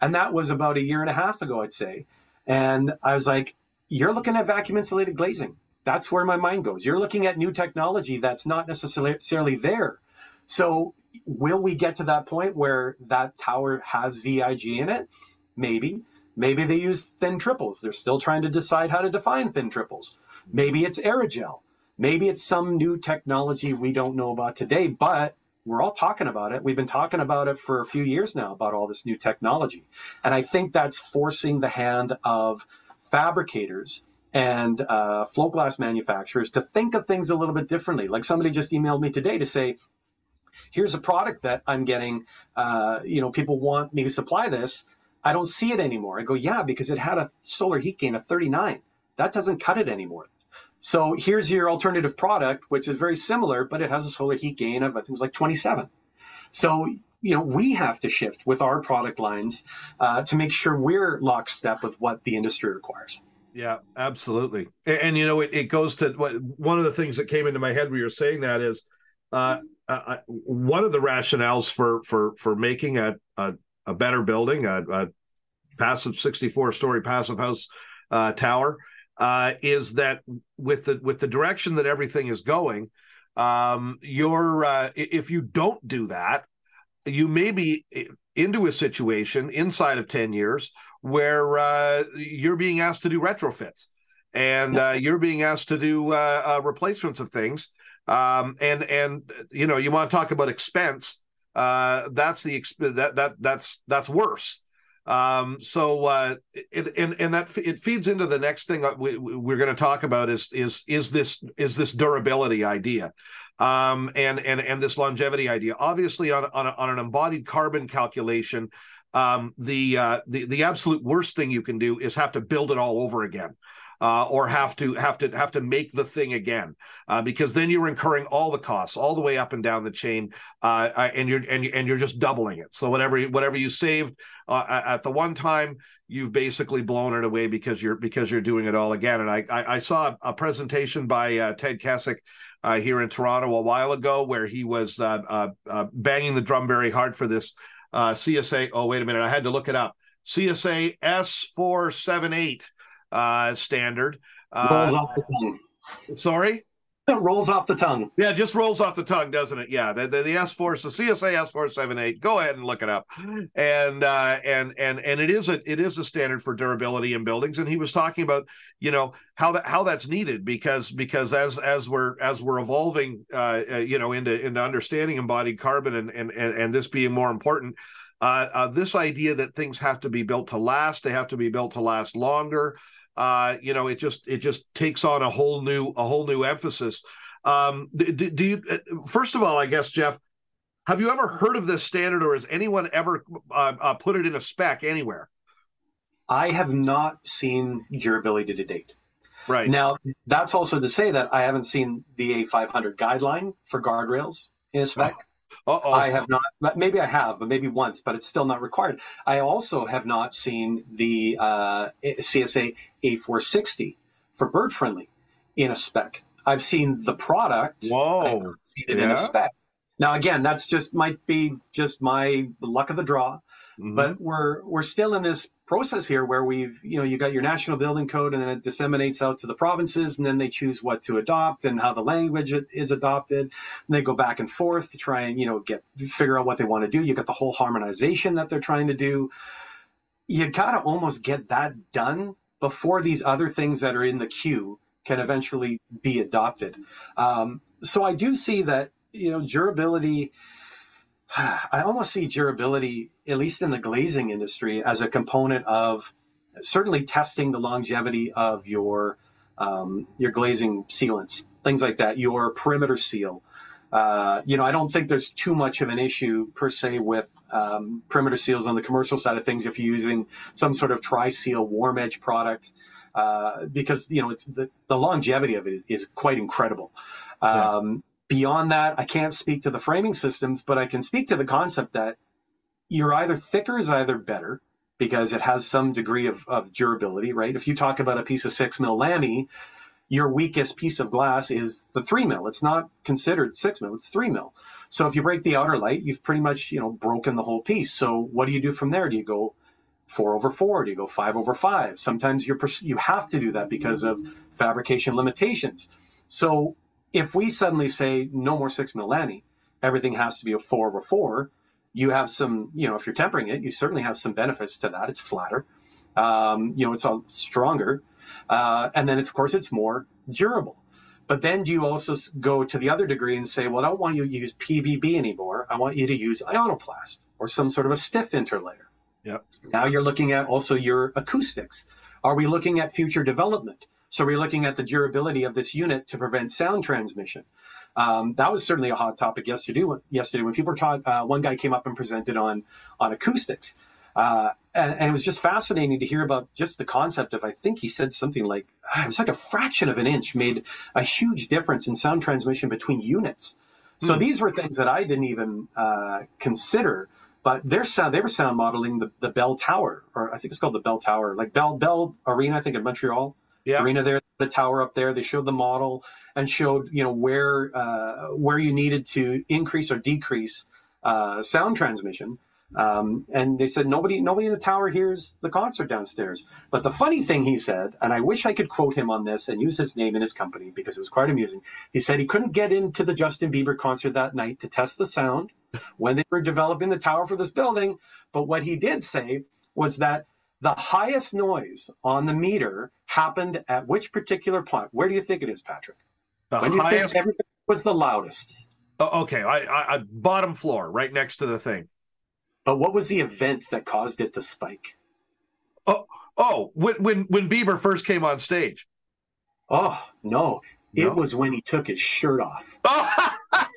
Speaker 3: And that was about a year and a half ago, I'd say. And I was like, you're looking at vacuum insulated glazing. That's where my mind goes. You're looking at new technology that's not necessarily there. So, will we get to that point where that tower has VIG in it? Maybe. Maybe they use thin triples. They're still trying to decide how to define thin triples. Maybe it's aerogel. Maybe it's some new technology we don't know about today, but we're all talking about it. We've been talking about it for a few years now about all this new technology. And I think that's forcing the hand of fabricators and uh, float glass manufacturers to think of things a little bit differently. Like somebody just emailed me today to say, here's a product that I'm getting, uh, you know, people want me to supply this. I don't see it anymore. I go, yeah, because it had a solar heat gain of 39. That doesn't cut it anymore. So here's your alternative product, which is very similar, but it has a solar heat gain of, I think it was like 27. So you know we have to shift with our product lines uh, to make sure we're lockstep with what the industry requires.
Speaker 2: Yeah, absolutely. And, and you know, it, it, goes to what one of the things that came into my head when you were saying that is uh, uh, uh, one of the rationales for for for making a a, a better building, a, a, passive 64 story passive house uh, tower, uh, is that with the with the direction that everything is going, um, you're if you don't do that, you may be into a situation inside of 10 years where uh, you're being asked to do retrofits and uh, you're being asked to do uh, uh replacements of things. Um, and and you know you want to talk about expense uh, that's the that that that's that's worse um, so uh, it, and and that it feeds into the next thing we, we're going to talk about is is is this is this durability idea um, and and and this longevity idea. Obviously, on on, a, on an embodied carbon calculation, um, the uh, the the absolute worst thing you can do is have to build it all over again. Uh, or have to have to have to make the thing again uh, because then you're incurring all the costs all the way up and down the chain uh, uh and you're and, and you're just doubling it. So whatever whatever you saved uh, at the one time you've basically blown it away because you're because you're doing it all again. And I I, I saw a presentation by uh, Ted Kesik here in Toronto a while ago where he was banging the drum very hard for this CSA oh wait a minute. I had to look it up. CSA S478 uh, standard.
Speaker 3: Uh, rolls off the tongue.
Speaker 2: Sorry?
Speaker 3: It rolls off the tongue.
Speaker 2: Yeah, just rolls off the tongue, doesn't it? Yeah, the, the, the S4, the CSA S478. Go ahead and look it up, and uh, and and and it is a it is a standard for durability in buildings. And he was talking about you know how that how that's needed because because as as we're as we're evolving, uh, uh you know, into into understanding embodied carbon and and and, and this being more important uh, uh, this idea that things have to be built to last, they have to be built to last longer. Uh, you know, it just it just takes on a whole new a whole new emphasis. Um, do, do you? Uh, first of all, I guess Geoff, have you ever heard of this standard, or has anyone ever uh, uh, put it in a spec anywhere?
Speaker 3: I have not seen durability to date.
Speaker 2: Right
Speaker 3: now, that's also to say that I haven't seen the A500 guideline for guardrails in a spec. Uh-oh. I have not. Maybe I have, but maybe once, but it's still not required. I also have not seen the uh, CSA A460 for bird friendly in a spec. I've seen the product.
Speaker 2: Whoa! I've
Speaker 3: seen it yeah. in a spec. Now, again, that's just might be just my luck of the draw. Mm-hmm. But we're we're still in this process here where we've you know you got your national building code and then it disseminates out to the provinces and then they choose what to adopt and how the language is adopted. And they go back and forth to try and you know get figure out what they want to do. You got the whole harmonization that they're trying to do. You got to almost get that done before these other things that are in the queue can eventually be adopted. Um, so i do see that you know durability I almost see durability, at least in the glazing industry, as a component of certainly testing the longevity of your um, your glazing sealants, things like that. Your perimeter seal. Uh, you know, I don't think there's too much of an issue per se with um, perimeter seals on the commercial side of things if you're using some sort of tri-seal warm edge product, uh, because you know it's the, the longevity of it is, is quite incredible. Um, Beyond that, I can't speak to the framing systems, but I can speak to the concept that you're either thicker is either better because it has some degree of, of durability, right? If you talk about a piece of six mil Lamy, your weakest piece of glass is the three mil. It's not considered six mil; it's three mil. So if you break the outer light, you've pretty much you know broken the whole piece. So what do you do from there? Do you go four over four? Do you go five over five? Sometimes you're you have to do that because of fabrication limitations. So if we suddenly say no more six mil Lamy, everything has to be a four over four, you have some, you know, if you're tempering it, you certainly have some benefits to that. It's flatter, um, you know, it's all stronger. Uh, and then, it's, of course, it's more durable. But then do you also go to the other degree and say, well, I don't want you to use PVB anymore. I want you to use ionoplast or some sort of a stiff interlayer.
Speaker 2: Yep.
Speaker 3: Now you're looking at also your acoustics. Are we looking at future development? So we're looking at the durability of this unit to prevent sound transmission. Um, that was certainly a hot topic yesterday. Yesterday, when people were talking, uh, one guy came up and presented on on acoustics, uh, and, and, it was just fascinating to hear about just the concept of. I think he said something like ah, it was like a fraction of an inch made a huge difference in sound transmission between units. So mm. these were things that I didn't even uh, consider. But their sound, they were sound modeling the, the Bell Tower, or I think it's called the Bell Tower, like Bell Bell Arena, I think in Montreal yeah. arena there, the tower up there. They showed the model and showed you know where uh, where you needed to increase or decrease uh, sound transmission. Um, and they said nobody nobody in the tower hears the concert downstairs. But the funny thing he said, and I wish I could quote him on this and use his name in his company because it was quite amusing. He said he couldn't get into the Justin Bieber concert that night to test the sound when they were developing the tower for this building. But what he did say was that the highest noise on the meter happened at which particular plant? Where do you think it is, Patrick?
Speaker 2: The when do you highest...
Speaker 3: think everything was the loudest?
Speaker 2: Oh, okay, I, I, I, bottom floor, right next to the thing.
Speaker 3: But what was the event that caused it to spike?
Speaker 2: Oh, oh, when when when Bieber first came on stage.
Speaker 3: Oh no, it no? was when he took his shirt off.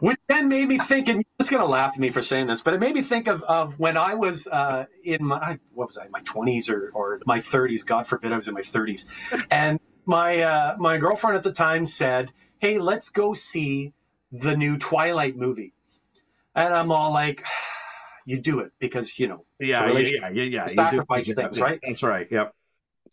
Speaker 3: Which then made me think, and you're just going to laugh at me for saying this, but it made me think of, of when I was uh, in my, what was I, my 20s or, or my 30s. God forbid I was in my 30s. And my, uh, my girlfriend at the time said, Hey, let's go see the new Twilight movie. And I'm all like, you do it because, you know,
Speaker 2: yeah, yeah, yeah, yeah,
Speaker 3: Sacrifice things, right?
Speaker 2: That's right. Yep.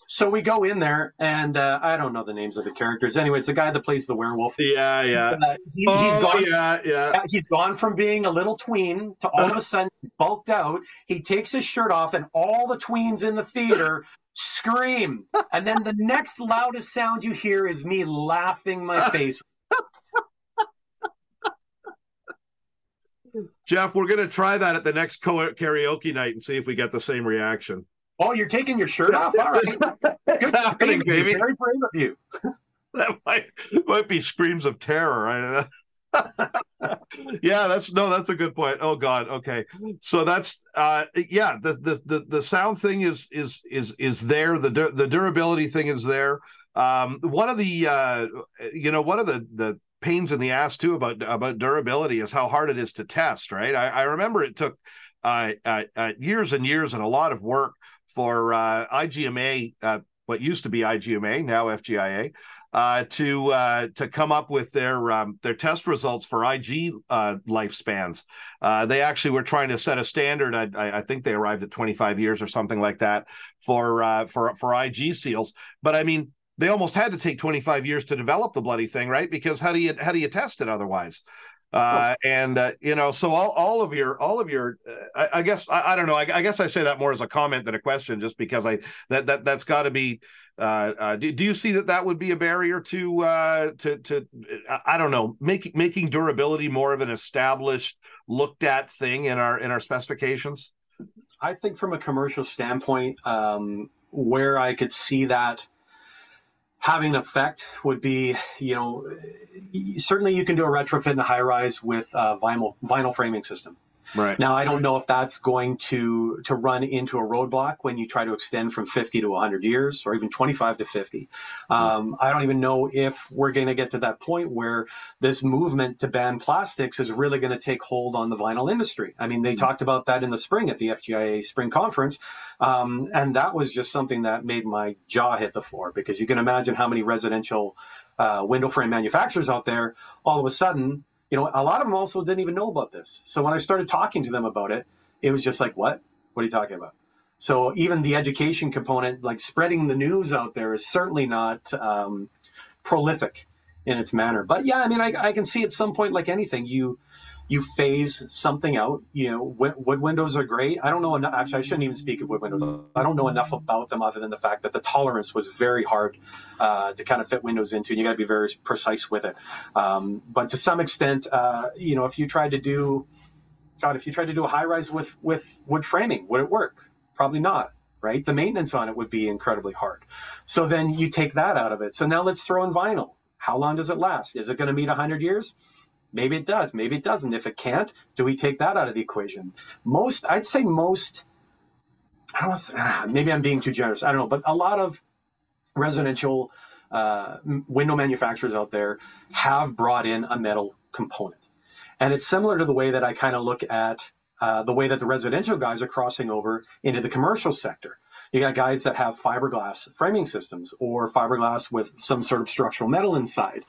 Speaker 3: So we go in there, and uh, I don't know the names of the characters. Anyways, the guy that plays the werewolf.
Speaker 2: Yeah, yeah.
Speaker 3: Uh, he,
Speaker 2: oh,
Speaker 3: he's gone.
Speaker 2: Yeah, yeah.
Speaker 3: He's gone from being a little tween to all of a sudden he's bulked out. He takes his shirt off, and all the tweens in the theater scream. And then the next loudest sound you hear is me laughing my face.
Speaker 2: Geoff, we're going to try that at the next karaoke night and see if we get the same reaction.
Speaker 3: Oh, you're taking your shirt off? All right.
Speaker 2: Good happening, baby.
Speaker 3: Very brave of you.
Speaker 2: that might might be screams of terror. yeah, that's no, that's a good point. Oh God, okay. So that's uh yeah, the the the, the sound thing is is is is there. The the durability thing is there. Um one of the uh you know, one of the the pains in the ass too about about durability is how hard it is to test, right? I, I remember it took uh, uh, uh, years and years and a lot of work for uh, IGMA, uh, what used to be IGMA, now FGIA, uh, to uh, to come up with their um, their test results for IG uh, lifespans. Uh, they actually were trying to set a standard. I, I, think they arrived at 25 years or something like that for for for IG seals. But I mean, they almost had to take 25 years to develop the bloody thing, right? Because how do you how do you test it otherwise? Uh, and uh, you know so all, all of your all of your uh, I, I, guess I, I don't know. I, I, guess i say that more as a comment than a question just because i that that that's got to be uh, uh, do, do you see that that would be a barrier to uh, to to i don't know making making durability more of an established looked at thing in our in our specifications?
Speaker 3: I think from a commercial standpoint um, where i could see that having an effect would be, you know, certainly you can do a retrofit in a high rise with a vinyl vinyl framing system.
Speaker 2: Right.
Speaker 3: Now, I don't know if that's going to to run into a roadblock when you try to extend from 50 to 100 years or even 25 to 50. Um, I don't even know if we're going to get to that point where this movement to ban plastics is really going to take hold on the vinyl industry. I mean, they mm-hmm. talked about that in the spring at the FGIA spring conference, um, and that was just something that made my jaw hit the floor because you can imagine how many residential uh, window frame manufacturers out there all of a sudden you know, a lot of them also didn't even know about this. So when I started talking to them about it, it was just like, what? What are you talking about? So even the education component, like spreading the news out there, is certainly not um, prolific in its manner. But yeah, I mean, I, I, can see at some point, like anything, you you phase something out. You know, wood, windows are great. I don't know enough. Actually, I shouldn't even speak of wood windows. I don't know enough about them other than the fact that the tolerance was very hard uh, to kind of fit windows into, and you got to be very precise with it. Um, but to some extent, uh, you know, if you tried to do, God, if you tried to do a high rise with with wood framing, would it work? Probably not right? The maintenance on it would be incredibly hard. So then you take that out of it. So now let's throw in vinyl. How long does it last? Is it going to meet 100 years? Maybe it does. Maybe it doesn't. If it can't, do we take that out of the equation? Most, I'd say most. I don't. Want ah, maybe I'm being too generous. I don't know, but a lot of residential uh, window manufacturers out there have brought in a metal component, and it's similar to the way that I kind of look at uh, the way that the residential guys are crossing over into the commercial sector. You got guys that have fiberglass framing systems or fiberglass with some sort of structural metal inside,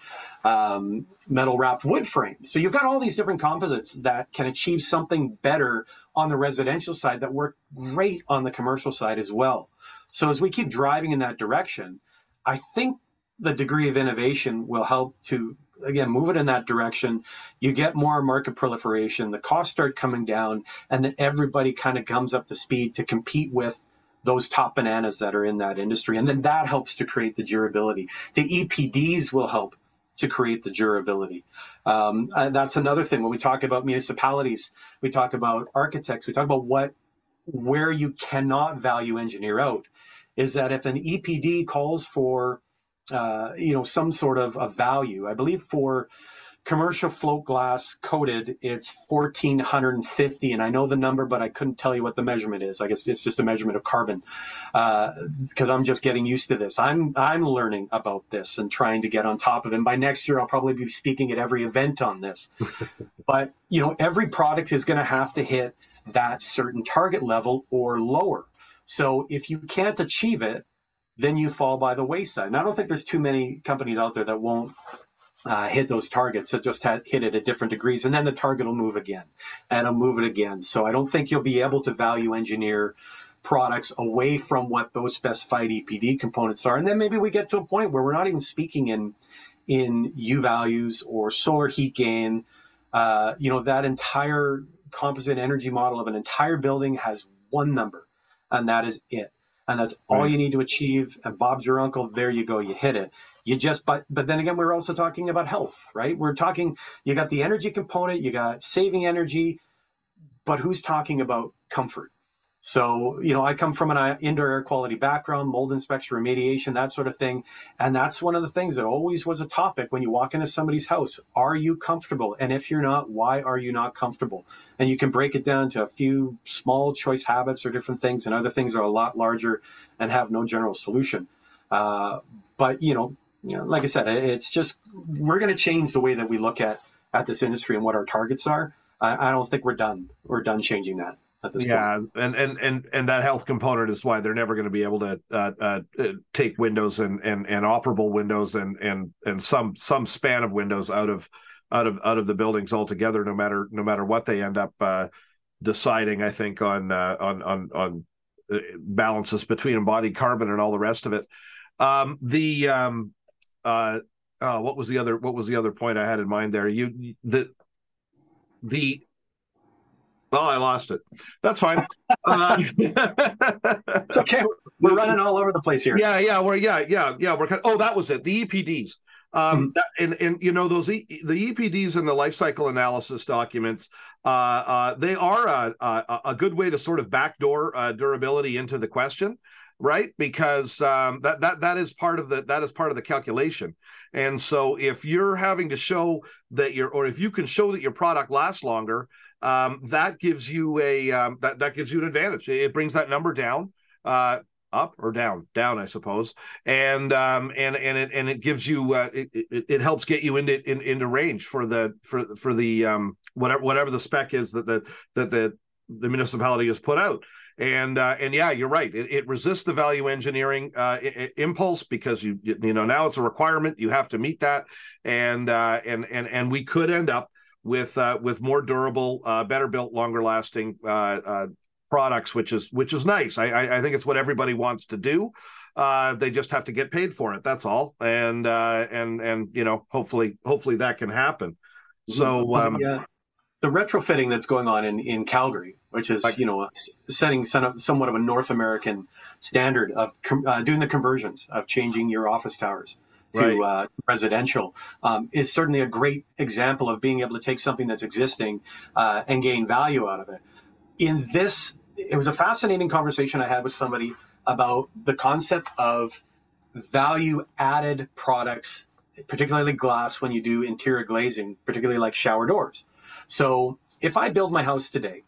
Speaker 3: um, metal wrapped wood frames. So you've got all these different composites that can achieve something better on the residential side that work great on the commercial side as well. So as we keep driving in that direction, I think the degree of innovation will help to again move it in that direction you get more market proliferation the costs start coming down and then everybody kind of comes up to speed to compete with those top bananas that are in that industry. And then that helps to create the durability. The EPDs will help to create the durability. Um, that's another thing. When we talk about municipalities, we talk about architects, we talk about what, where you cannot value engineer out is that if an EPD calls for, uh, you know, some sort of a value, I believe for commercial float glass coated, it's 1450. And I know the number, but I couldn't tell you what the measurement is. I guess it's just a measurement of carbon because uh, I'm just getting used to this. I'm, I'm learning about this and trying to get on top of it. And by next year, I'll probably be speaking at every event on this. but, you know, every product is going to have to hit that certain target level or lower. So if you can't achieve it, then you fall by the wayside. And I don't think there's too many companies out there that won't uh, hit those targets that just had, hit it at different degrees, and then the target will move again, and it'll move it again. So I don't think you'll be able to value engineer products away from what those specified EPD components are, and then maybe we get to a point where we're not even speaking in in U values or solar heat gain. Uh, you know that entire composite energy model of an entire building has one number, and that is it and that's all you need to achieve. And Bob's your uncle. There you go. You hit it. You just, but, but then again, we're also talking about health, right? We're talking, you got the energy component, you got saving energy, but who's talking about comfort? So, you know, I come from an uh, indoor air quality background, mold inspection, remediation, that sort of thing. And that's one of the things that always was a topic when you walk into somebody's house. Are you comfortable? And if you're not, why are you not comfortable? And you can break it down to a few small choice habits or different things, and other things are a lot larger and have no general solution. Uh, but, you know, you know, like I said, it's just we're going to change the way that we look at, at this industry and what our targets are. I, I don't think we're done. We're done changing that
Speaker 2: yeah and and and and that health component is why they're never going to be able to uh, uh, uh, take windows and and and operable windows and and and some some span of windows out of out of out of the buildings altogether no matter no matter what they end up uh, deciding i think on uh, on on on uh, balances between embodied carbon and all the rest of it um, the um uh what was the other what was the other point i had in mind there you the the well, I lost it. That's fine.
Speaker 3: uh, it's okay. We're running all over the place here.
Speaker 2: Yeah, yeah, we're yeah, yeah, yeah. We're kind of, oh, that was it. The EPDs. Um, mm-hmm. that, and and you know those e, the EPDs and the life cycle analysis documents. Uh, uh, they are a, a, a good way to sort of backdoor uh, durability into the question, right? Because um, that that that is part of the that is part of the calculation. And so if you're having to show that your or if you can show that your product lasts longer, um, that gives you a um, that that gives you an advantage. It brings that number down, uh, up or down, down, I suppose, and um, and and it and it gives you uh, it, it, it helps get you into in, into range for the for for the um, whatever whatever the spec is that the that the the municipality has put out and uh, and yeah, you're right. It, it resists the value engineering uh, impulse because you you know now it's a requirement. You have to meet that, and uh, and and and we could end up with uh, with more durable, uh, better built, longer lasting uh, uh, products, which is which is nice. I, I, I think it's what everybody wants to do. Uh, they just have to get paid for it. That's all. And uh, and and you know, hopefully hopefully that can happen. So um,
Speaker 3: yeah, the retrofitting that's going on in in Calgary, which is you know setting somewhat of a North American standard of doing the conversions of changing your office towers to right. uh, residential um, is certainly a great example of being able to take something that's existing uh, and gain value out of it. In this, it was a fascinating conversation I had with somebody about the concept of value added products, particularly glass when you do interior glazing, particularly like shower doors. So if I build my house today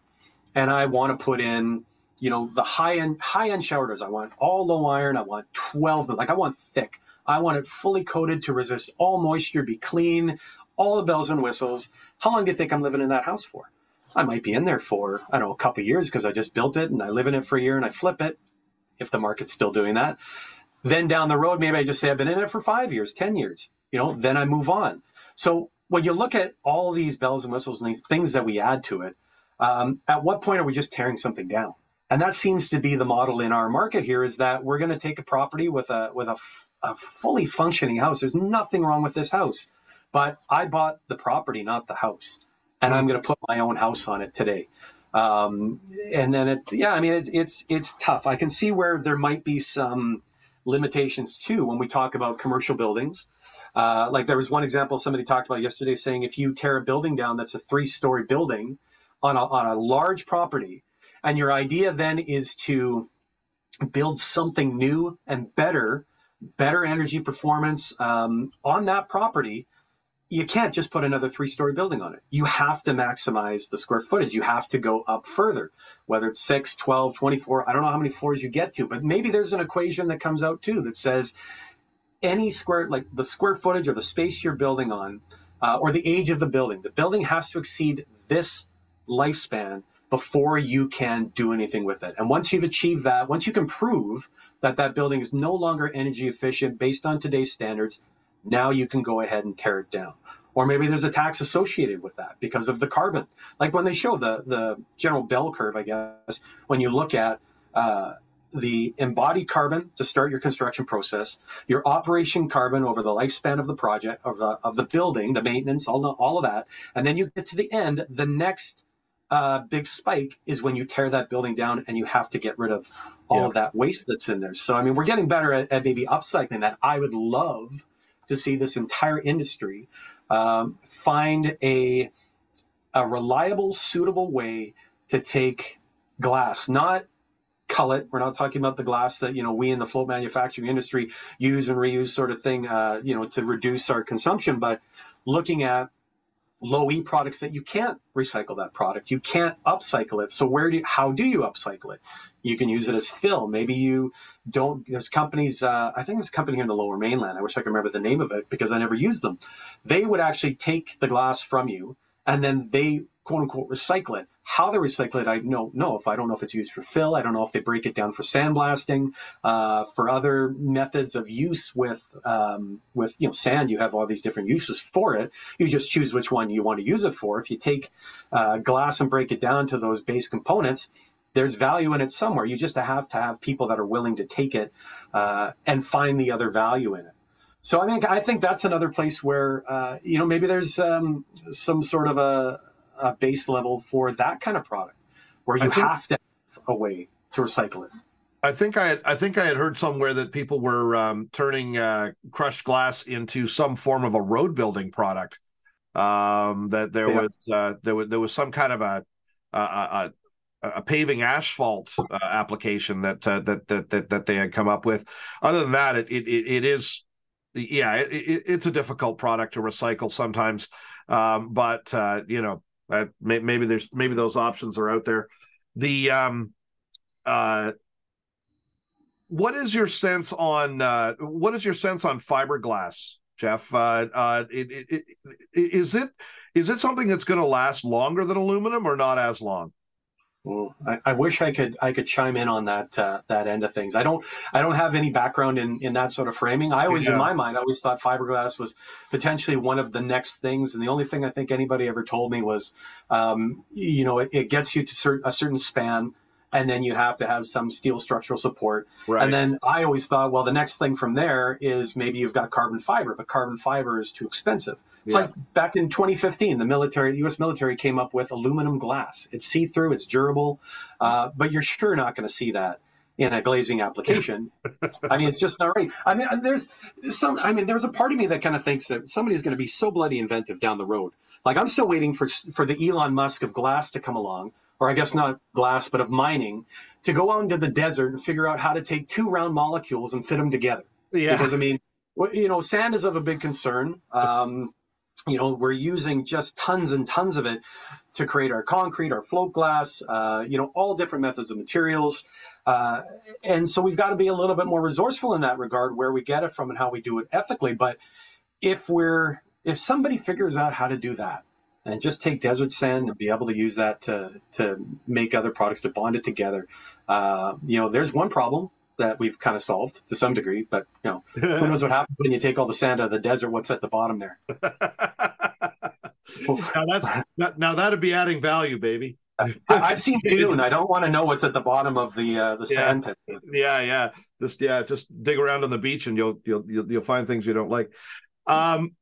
Speaker 3: and I want to put in you know the high end high end shower doors i want all low iron i want 12 like i want thick I want it fully coated to resist all moisture, be clean, all the bells and whistles. How long do you think I'm living in that house for? I might be in there for, I don't know, a couple years because I just built it and I live in it for a year and I flip it if the market's still doing that. Then down the road, maybe I just say I've been in it for five years, 10 years, you know, then I move on. So when you look at all these bells and whistles and these things that we add to it, um, at what point are we just tearing something down? And that seems to be the model in our market here is that we're going to take a property with a, with a a fully functioning house. There's nothing wrong with this house, but I bought the property, not the house, and I'm going to put my own house on it today. Um, and then it, yeah, I mean, it's it's it's tough. I can see where there might be some limitations too when we talk about commercial buildings. Uh, like there was one example somebody talked about yesterday, saying if you tear a building down that's a three-story building on a, on a large property, and your idea then is to build something new and better better energy performance um, on that property, you can't just put another three story building on it. You have to maximize the square footage. You have to go up further, whether it's 6, 12, 24. I don't know how many floors you get to, but maybe there's an equation that comes out too that says any square, like the square footage or the space you're building on, uh, or the age of the building, the building has to exceed this lifespan before you can do anything with it. And once you've achieved that, once you can prove that that building is no longer energy efficient based on today's standards, now you can go ahead and tear it down. Or maybe there's a tax associated with that because of the carbon. Like when they show the, the general bell curve, I guess, when you look at uh, the embodied carbon to start your construction process, your operation carbon over the lifespan of the project, of the, of the building, the maintenance, all, the, all of that. And then you get to the end, the next uh, big spike is when you tear that building down and you have to get rid of all yeah. of that waste that's in there. So, I mean, we're getting better at, at maybe upcycling that. I would love to see this entire industry um, find a a reliable, suitable way to take glass, not cullet. We're not talking about the glass that you know we in the float manufacturing industry use and reuse sort of thing, uh, you know, to reduce our consumption, but looking at low E products that you can't recycle that product. You can't upcycle it. So where do you, how do you upcycle it? You can use it as fill. Maybe you don't. There's companies. Uh, I think there's a company here in the Lower Mainland. I wish I could remember the name of it because I never used them. They would actually take the glass from you and then they quote unquote recycle it. How they recycle it, I don't know if I don't know if it's used for fill. I don't know if they break it down for sandblasting, uh, for other methods of use with um, with you know sand. You have all these different uses for it. You just choose which one you want to use it for. If you take uh, glass and break it down to those base components, there's value in it somewhere. You just have to have people that are willing to take it uh, and find the other value in it. So I mean, I think that's another place where uh, you know maybe there's um, some sort of a, a, base level for that kind of product where you think, have to have a way to recycle it.
Speaker 2: I think I had, I think I had heard somewhere that people were um, turning uh, crushed glass into some form of a road building product. Um, that there yeah. was uh, there was there was some kind of a, a, a a paving asphalt uh, application that, uh, that that that that they had come up with. Other than that, it it, it is yeah, it, it, it's a difficult product to recycle sometimes. Um, but uh, you know, may, maybe there's maybe those options are out there. The um, uh, what is your sense on uh, what is your sense on fiberglass, Geoff? Uh, uh, it, it, it, is it is it something that's going to last longer than aluminum or not as long?
Speaker 3: Well, I, I, wish I could I could chime in on that uh, that end of things. I don't I don't have any background in, in that sort of framing. I always yeah. in my mind I always thought fiberglass was potentially one of the next things, and the only thing I think anybody ever told me was, um, you know, it, it, gets you to cert- a certain span, and then you have to have some steel structural support. Right. And then I always thought, well, the next thing from there is maybe you've got carbon fiber, but carbon fiber is too expensive. It's yeah. like back in 2015, the military, the U.S. military came up with aluminum glass. It's see-through, it's durable, uh, but you're sure not going to see that in a glazing application. I mean, it's just not right. I mean, there's some. I mean, there's a part of me that kind of thinks that somebody's going to be so bloody inventive down the road. Like I'm still waiting for for the Elon Musk of glass to come along, or I guess not glass, but of mining, to go out into the desert and figure out how to take two round molecules and fit them together. Yeah. Because I mean, you know, sand is of a big concern. Um, you know, we're using just tons and tons of it to create our concrete, our float glass, uh, you know, all different methods of materials. Uh, and so we've got to be a little bit more resourceful in that regard, where we get it from and how we do it ethically. But if we're, if somebody figures out how to do that and just take desert sand and be able to use that to, to make other products to bond it together, uh, you know, there's one problem that we've kind of solved to some degree. But you know, who knows what happens when you take all the sand out of the desert? What's at the bottom there?
Speaker 2: now that's now that'd be adding value, baby.
Speaker 3: I, have seen Dune. I don't want to know what's at the bottom of the uh, the sand
Speaker 2: yeah. pit. Yeah, yeah. Just yeah, just dig around on the beach and you'll you'll you'll, you'll find things you don't like. Um,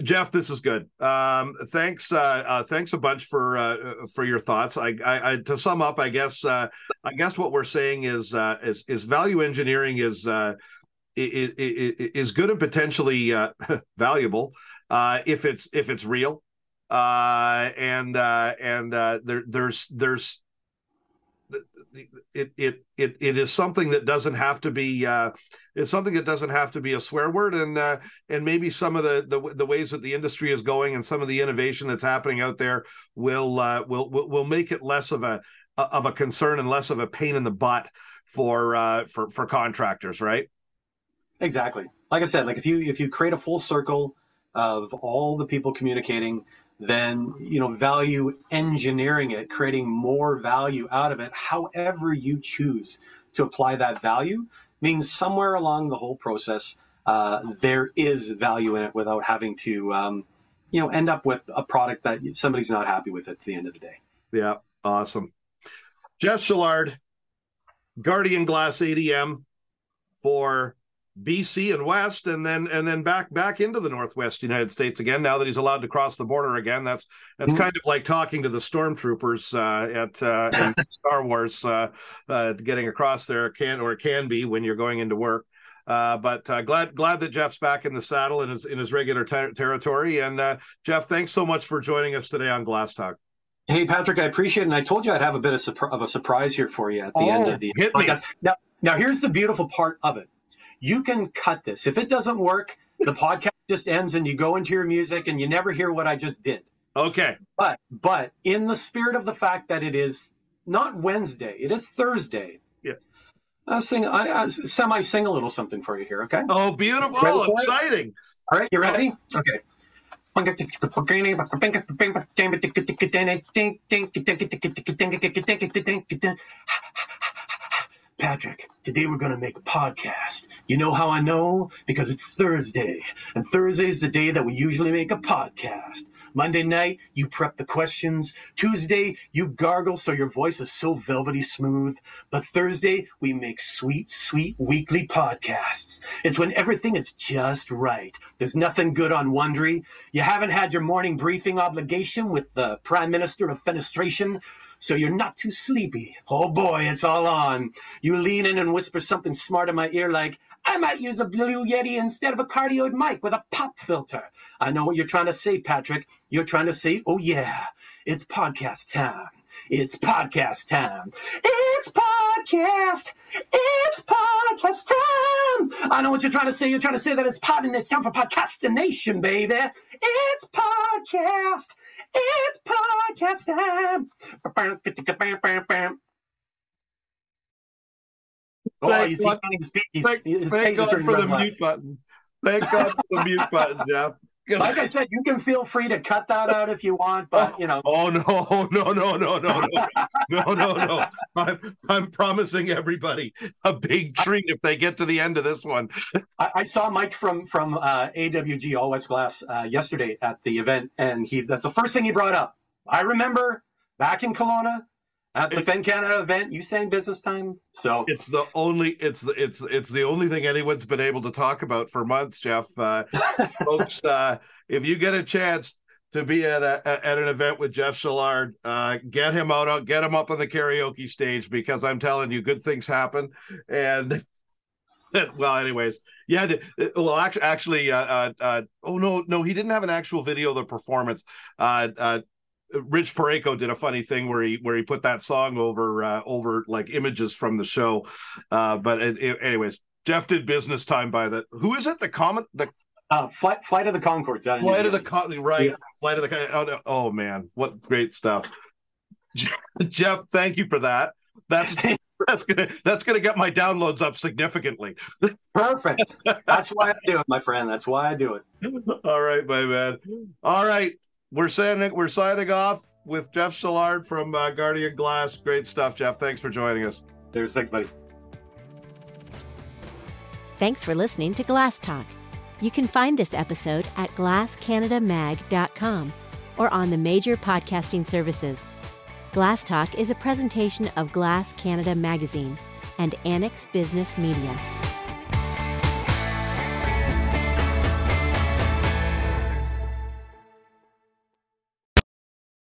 Speaker 2: Geoff, this is good. Um, thanks, uh, uh, thanks a bunch for uh, for your thoughts. I, I, I, to sum up, I guess, uh, I guess what we're saying is uh, is, is value engineering is uh, is, is good and potentially valuable if it's if it's real, and and there there's there's it, it it it is something that doesn't have to be it's something that doesn't have to be a swear word, and uh, and maybe some of the, the the ways that the industry is going and some of the innovation that's happening out there will uh, will will make it less of a of a concern and less of a pain in the butt for uh, for for contractors, right?
Speaker 3: Exactly. Like I said, like if you if you create a full circle of all the people communicating then you know value engineering it creating more value out of it however you choose to apply that value means somewhere along the whole process uh, there is value in it without having to um, you know end up with a product that somebody's not happy with at the end of the day.
Speaker 2: Yeah awesome. Geoff Shellard, guardian glass adm for BC and West, and then and then back back into the Northwest United States again. Now that he's allowed to cross the border again, that's that's mm-hmm. kind of like talking to the stormtroopers uh, at uh, Star Wars, uh, uh, getting across there can or can be when you're going into work. Uh, but uh, glad glad that Geoff's back in the saddle in his in his regular ter- territory. And Geoff, thanks so much for joining us today on Glass Talk.
Speaker 3: Hey Patrick, I appreciate it. And I told you I'd have a bit of, of a surprise here for you at the oh, end of the
Speaker 2: hit podcast. Me.
Speaker 3: Now, now here's the beautiful part of it you can cut this. If it doesn't work, the podcast just ends and you go into your music and you never hear what I just did.
Speaker 2: Okay.
Speaker 3: But but in the spirit of the fact that it is not Wednesday, it is Thursday.
Speaker 2: Yeah.
Speaker 3: I'll sing I, I semi sing a little something for you here, okay?
Speaker 2: Oh, beautiful. Oh, exciting.
Speaker 3: All right, you ready? Okay. Patrick, today we're going to make a podcast. You know how I know? Because it's Thursday, and Thursday is the day that we usually make a podcast. Monday night, you prep the questions. Tuesday, you gargle so your voice is so velvety smooth. But Thursday, we make sweet, sweet weekly podcasts. It's when everything is just right. There's nothing good on Wondery. You haven't had your morning briefing obligation with the Prime Minister of Fenestration so you're not too sleepy. Oh boy, it's all on. You lean in and whisper something smart in my ear like, I might use a Blue Yeti instead of a cardioid mic with a pop filter. I know what you're trying to say, Patrick. You're trying to say, oh yeah, it's podcast time. It's podcast time. It's podcast. It's podcast time. I know what you're trying to say. You're trying to say that it's pod and it's time for podcastination, baby. It's podcast. It's podcast time.
Speaker 2: Oh, you see, thank, thank God for the mute button. Thank God for the mute button, Geoff.
Speaker 3: Like I said, you can feel free to cut that out if you want, but you know.
Speaker 2: Oh no, no, no, no, no, no, no, no, no! I'm I'm promising everybody a big treat if they get to the end of this one.
Speaker 3: I, I saw Mike from from uh, AWG All West Glass uh, yesterday at the event, and he that's the first thing he brought up. I remember back in Kelowna, at the Fen Canada event, you saying business time. So
Speaker 2: it's the only it's the it's it's the only thing anyone's been able to talk about for months, Geoff. Uh, folks, uh, if you get a chance to be at a at an event with Geoff Shellard, uh, get him out, get him up on the karaoke stage because I'm telling you, good things happen. And well, anyways, yeah. Well, actually, actually, uh, uh, uh, oh no, no, he didn't have an actual video of the performance. Rich Pareko did a funny thing where he where he put that song over uh, over like images from the show. Uh, but it, it, anyways, Geoff did business time by the who is it? The comment the
Speaker 3: uh, flight flight of the Conchords.
Speaker 2: Flight of the Con- right. Yeah. Flight of the oh, oh man, what great stuff. Geoff, thank you for that. That's that's gonna that's gonna get my downloads up significantly.
Speaker 3: Perfect. That's why I do it, my friend. That's why I do it.
Speaker 2: All right, my man. All right we're saying we're signing off with Geoff Shellard from uh, Guardian Glass. Great stuff, Geoff. Thanks for joining us.
Speaker 3: There's thanks, buddy.
Speaker 1: Thanks for listening to Glass Talk. You can find this episode at glasscanadamag.com or on the major podcasting services. Glass Talk is a presentation of Glass Canada Magazine and Annex Business Media.